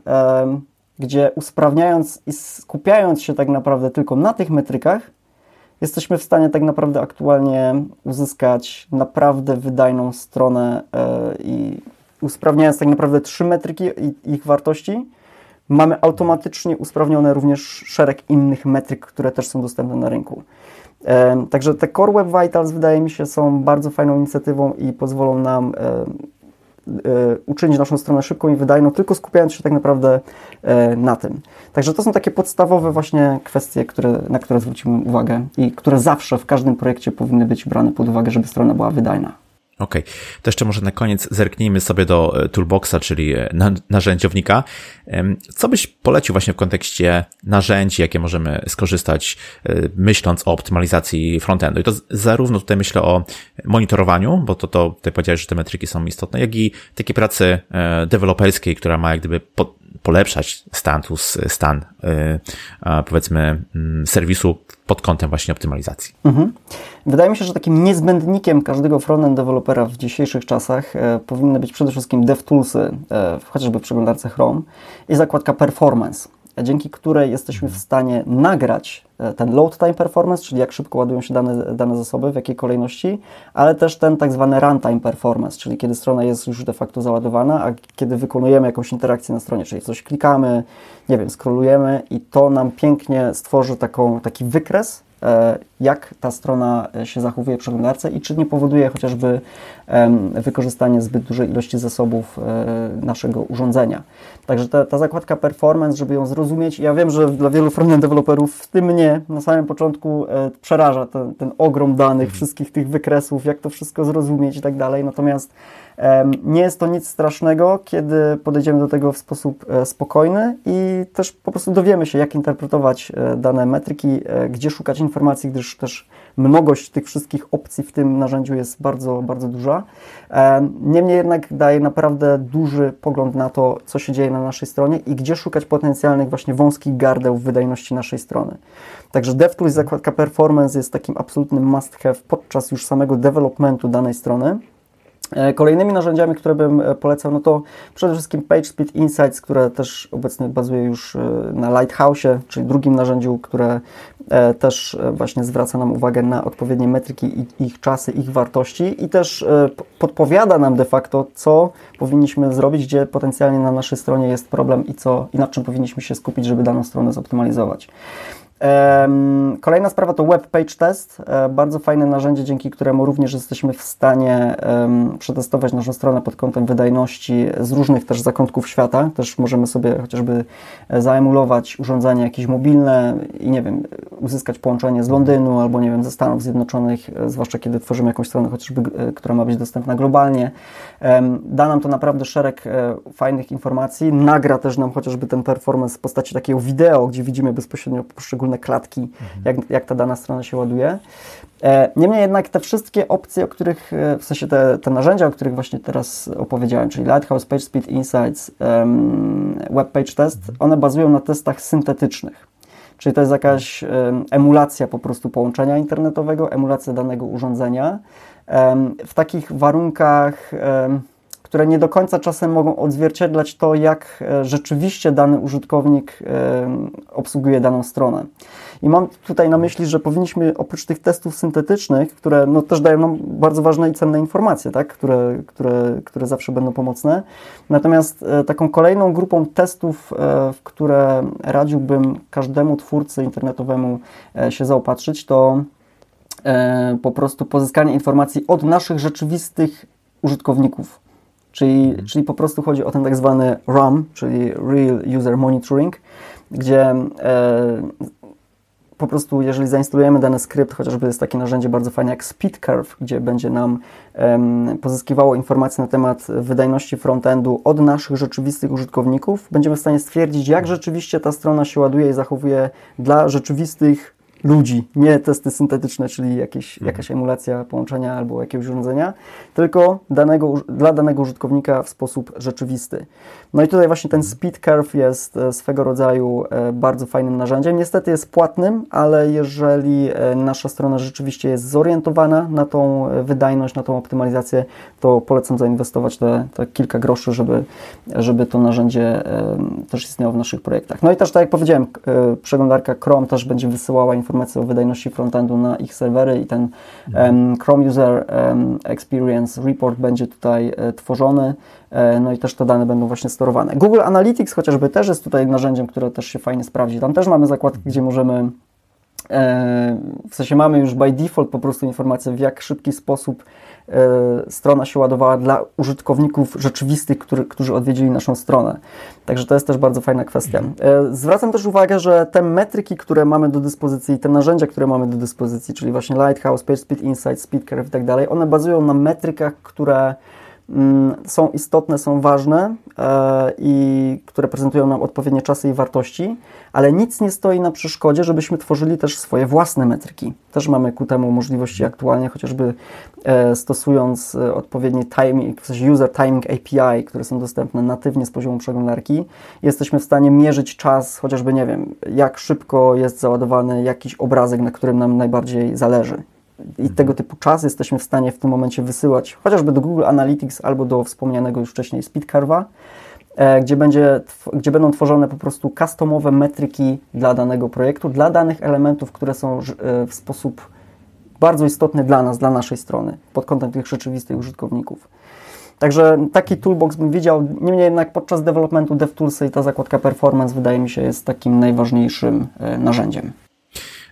B: gdzie usprawniając i skupiając się tak naprawdę tylko na tych metrykach, jesteśmy w stanie tak naprawdę aktualnie uzyskać naprawdę wydajną stronę e, i usprawniając tak naprawdę trzy metryki i ich wartości, mamy automatycznie usprawnione również szereg innych metryk, które też są dostępne na rynku. E, także te Core Web Vitals wydaje mi się są bardzo fajną inicjatywą i pozwolą nam e, uczynić naszą stronę szybką i wydajną, tylko skupiając się tak naprawdę e, na tym. Także to są takie podstawowe właśnie kwestie, które, na które zwrócimy uwagę i które zawsze w każdym projekcie powinny być brane pod uwagę, żeby strona była wydajna.
A: Okej, okay. to jeszcze może na koniec zerknijmy sobie do e, Toolboxa, czyli e, narzędziownika. Co byś polecił właśnie w kontekście narzędzi, jakie możemy skorzystać, e, myśląc o optymalizacji frontendu? I to zarówno tutaj myślę o monitorowaniu, bo to, to tutaj powiedziałeś, że te metryki są istotne, jak i takiej pracy deweloperskiej, która ma jak gdyby polepszać status, stan, powiedzmy, mm, serwisu pod kątem właśnie optymalizacji. Mhm.
B: Wydaje mi się, że takim niezbędnikiem każdego frontend dewelopera w dzisiejszych czasach e, powinny być przede wszystkim DevToolsy, e, chociażby w przeglądarce Chrome i zakładka Performance dzięki której jesteśmy w stanie nagrać e, ten load time performance, czyli jak szybko ładują się dane, dane zasoby, w jakiej kolejności, ale też ten tak zwany runtime performance, czyli kiedy strona jest już de facto załadowana, a kiedy wykonujemy jakąś interakcję na stronie, czyli coś klikamy, nie wiem, scrollujemy i to nam pięknie stworzy taką, taki wykres jak ta strona e, się zachowuje w przeglądarce i czy nie powoduje chociażby wykorzystanie zbyt dużej ilości zasobów e, naszego urządzenia. Także ta, ta zakładka performance, żeby ją zrozumieć, ja wiem, że dla wielu frontend deweloperów, w tym mnie, na samym początku przeraża ten, ten ogrom danych, mhm. wszystkich tych wykresów, jak to wszystko zrozumieć i tak dalej, natomiast nie jest to nic strasznego, kiedy podejdziemy do tego w sposób e, spokojny i też po prostu dowiemy się, jak interpretować e, dane metryki, e, gdzie szukać informacji, gdyż też mnogość tych wszystkich opcji w tym narzędziu jest bardzo, bardzo duża. Niemniej jednak daje naprawdę duży pogląd na to, co się dzieje na naszej stronie i gdzie szukać potencjalnych właśnie wąskich gardeł w wydajności naszej strony. Także DevTools zakładka Performance jest takim absolutnym must have podczas już samego developmentu danej strony. E, kolejnymi narzędziami, które bym e, polecał, no to przede wszystkim PageSpeed Insights, które też obecnie bazuje już e, na Lighthouse'ie, czyli drugim narzędziu, które też właśnie zwraca nam uwagę na odpowiednie metryki, ich czasy, ich wartości i też podpowiada nam de facto, co powinniśmy zrobić, gdzie potencjalnie na naszej stronie jest problem i co i nad czym powinniśmy się skupić, żeby daną stronę zoptymalizować. Kolejna sprawa to Web Page Test. E, bardzo fajne narzędzie, dzięki któremu również jesteśmy w stanie przetestować naszą stronę pod kątem wydajności z różnych też zakątków świata. Też możemy sobie chociażby e, zaemulować urządzenie jakieś mobilne i nie wiem, uzyskać połączenie z Londynu albo nie wiem, ze Stanów Zjednoczonych, e, zwłaszcza kiedy tworzymy jakąś stronę chociażby, która ma być dostępna globalnie. Da nam to naprawdę szereg fajnych informacji. Nagra też nam chociażby ten performance w postaci takiego wideo, gdzie widzimy bezpośrednio poszczególne poszczególne klatki, mhm. jak, jak ta dana strona się ładuje. E, niemniej jednak te wszystkie opcje, o których, e, w sensie te, te narzędzia, o których właśnie teraz opowiedziałem, czyli Lighthouse, PageSpeed Insights, um, Web Page Test, mhm. one bazują na testach syntetycznych. Czyli to jest jakaś um, emulacja po prostu połączenia internetowego, emulacja danego urządzenia. Um, w takich warunkach które nie do końca czasem mogą odzwierciedlać to, jak e, rzeczywiście dany użytkownik e, obsługuje daną stronę. I mam tutaj na myśli, że powinniśmy oprócz tych testów syntetycznych, które no, też dają nam bardzo ważne i cenne informacje, tak? które, które, które zawsze będą pomocne, natomiast e, taką kolejną grupą testów, w które radziłbym każdemu twórcy internetowemu się zaopatrzyć, to po prostu pozyskanie informacji od naszych rzeczywistych użytkowników. Czyli, mhm. czyli po prostu chodzi o ten tak zwany RUM, czyli Real User Monitoring, gdzie e, po prostu jeżeli zainstalujemy dany skrypt, chociażby jest takie narzędzie bardzo fajne jak SpeedCurve, gdzie będzie nam pozyskiwało informacje na temat wydajności frontendu od naszych rzeczywistych użytkowników, będziemy w stanie stwierdzić, jak rzeczywiście ta strona się ładuje i zachowuje dla rzeczywistych ludzi, nie testy syntetyczne, czyli jakieś, mhm. jakaś emulacja połączenia albo jakiegoś urządzenia, tylko danego, dla danego użytkownika w sposób rzeczywisty. No i tutaj właśnie ten Speed Curve jest e, swego rodzaju e, bardzo fajnym narzędziem. Niestety jest płatnym, ale jeżeli e, nasza strona rzeczywiście jest zorientowana na tą wydajność, na tą optymalizację, to polecam zainwestować te, te kilka groszy, żeby, żeby to narzędzie też istniało w naszych projektach. No i też tak jak powiedziałem, przeglądarka Chrome też będzie wysyłała informacje o wydajności frontendu na ich serwery i ten um, Chrome User um, Experience Report będzie tutaj tworzony. E, no i też te dane będą właśnie sterowane. Google Analytics chociażby też jest tutaj narzędziem, które też się fajnie sprawdzi. Tam też mamy zakładki, gdzie możemy e, w sensie mamy już by default po prostu informację, w jak szybki sposób strona się ładowała dla użytkowników rzeczywistych, który, którzy odwiedzili naszą stronę. Także to jest też bardzo fajna kwestia. Zwracam też uwagę, że te metryki, które mamy do dyspozycji, te narzędzia, które mamy do dyspozycji, czyli właśnie Lighthouse, PageSpeed Insight, SpeedCurve i tak dalej, one bazują na metrykach, które są istotne, są ważne e, i które prezentują nam odpowiednie czasy i wartości, ale nic nie stoi na przeszkodzie, żebyśmy tworzyli też swoje własne metryki. Też mamy ku temu możliwości aktualnie, chociażby e, stosując e, odpowiedni timing, w sensie user timing API, które są dostępne natywnie z poziomu przeglądarki, jesteśmy w stanie mierzyć czas, chociażby nie wiem, jak szybko jest załadowany jakiś obrazek, na którym nam najbardziej zależy i tego typu czas jesteśmy w stanie w tym momencie wysyłać chociażby do Google Analytics albo do wspomnianego już wcześniej Speedcarva, e, gdzie, będzie, gdzie będą tworzone po prostu customowe metryki dla danego projektu, dla danych elementów, które są e, w sposób bardzo istotny dla nas, dla naszej strony, pod kątem tych rzeczywistych użytkowników. Także taki toolbox bym widział, niemniej jednak podczas developmentu DevToolsy i ta zakładka performance wydaje mi się jest takim najważniejszym e, narzędziem.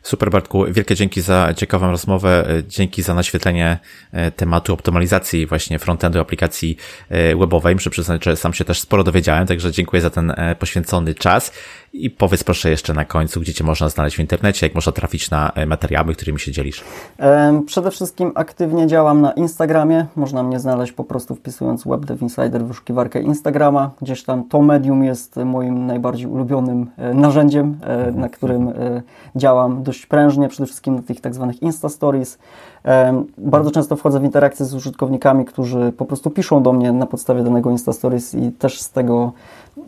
A: Super Bartku, wielkie dzięki za ciekawą rozmowę, dzięki za naświetlenie e, tematu optymalizacji właśnie frontendu aplikacji e, webowej. Muszę przyznać, że sam się też sporo dowiedziałem, także dziękuję za ten e, poświęcony czas. I powiedz proszę jeszcze na końcu, gdzie Cię można znaleźć w internecie, jak można trafić na materiały, którymi się dzielisz.
B: Przede wszystkim aktywnie działam na Instagramie. Można mnie znaleźć po prostu wpisując WebDev Insider w wyszukiwarkę Instagrama. Gdzieś tam to medium jest moim najbardziej ulubionym narzędziem, na którym działam dość prężnie, przede wszystkim na tych tak zwanych Insta Stories. Bardzo często wchodzę w interakcję z użytkownikami, którzy po prostu piszą do mnie na podstawie danego Insta Stories i też z tego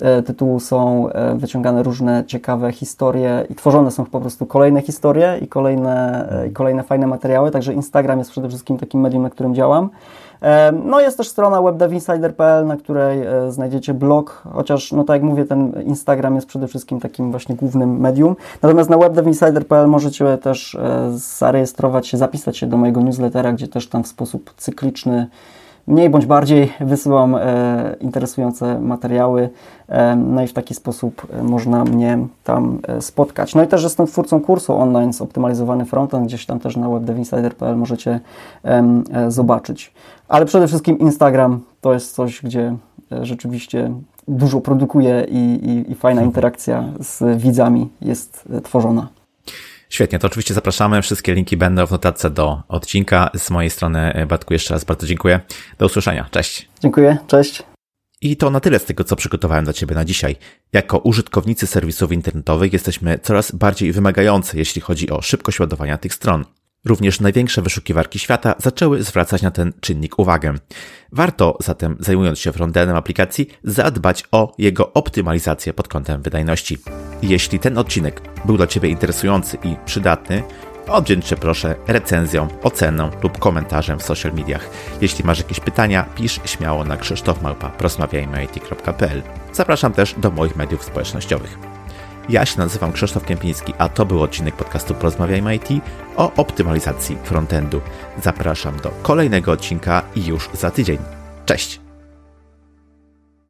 B: e, tytułu są e, wyciągane różne ciekawe historie i tworzone są po prostu kolejne historie i kolejne, e, i kolejne fajne materiały, także Instagram jest przede wszystkim takim medium, na którym działam. No jest też strona webdevinsider.pl, na której e, znajdziecie blog, chociaż, no tak jak mówię, ten Instagram jest przede wszystkim takim właśnie głównym medium. Natomiast na webdevinsider.pl możecie też e, zarejestrować się, zapisać się do mojego newslettera, gdzie też tam w sposób cykliczny mniej bądź bardziej wysyłam e, interesujące materiały, e, no i w taki sposób e, można mnie tam e, spotkać. No i też jestem twórcą kursu online zoptymalizowany frontend, gdzieś tam też na webdevinsider.pl możecie e, zobaczyć. Ale przede wszystkim Instagram to jest coś, gdzie e, rzeczywiście dużo produkuję i, i, i fajna interakcja z widzami jest tworzona.
A: Świetnie, to oczywiście zapraszamy. Wszystkie linki będą w notatce do odcinka. Z mojej strony, e, Batku, jeszcze raz bardzo dziękuję. Do usłyszenia. Cześć.
B: Dziękuję. Cześć.
A: I to na tyle z tego, co przygotowałem dla Ciebie na dzisiaj. Jako użytkownicy serwisów internetowych jesteśmy coraz bardziej wymagający, jeśli chodzi o szybkość ładowania tych stron. Również największe wyszukiwarki świata zaczęły zwracać na ten czynnik uwagę. Warto zatem, zajmując się frontendem aplikacji, zadbać o jego optymalizację pod kątem wydajności. Jeśli ten odcinek był dla Ciebie interesujący i przydatny, oddzięczę proszę recenzją, oceną lub komentarzem w social mediach. Jeśli masz jakieś pytania, pisz śmiało na krzysztofmałpa.prosmawiajmy.pl Zapraszam też do moich mediów społecznościowych. Ja się nazywam Krzysztof Kępiński, a to był odcinek podcastu Porozmawiajmy IT o optymalizacji frontendu. Zapraszam do kolejnego odcinka i już za tydzień. Cześć!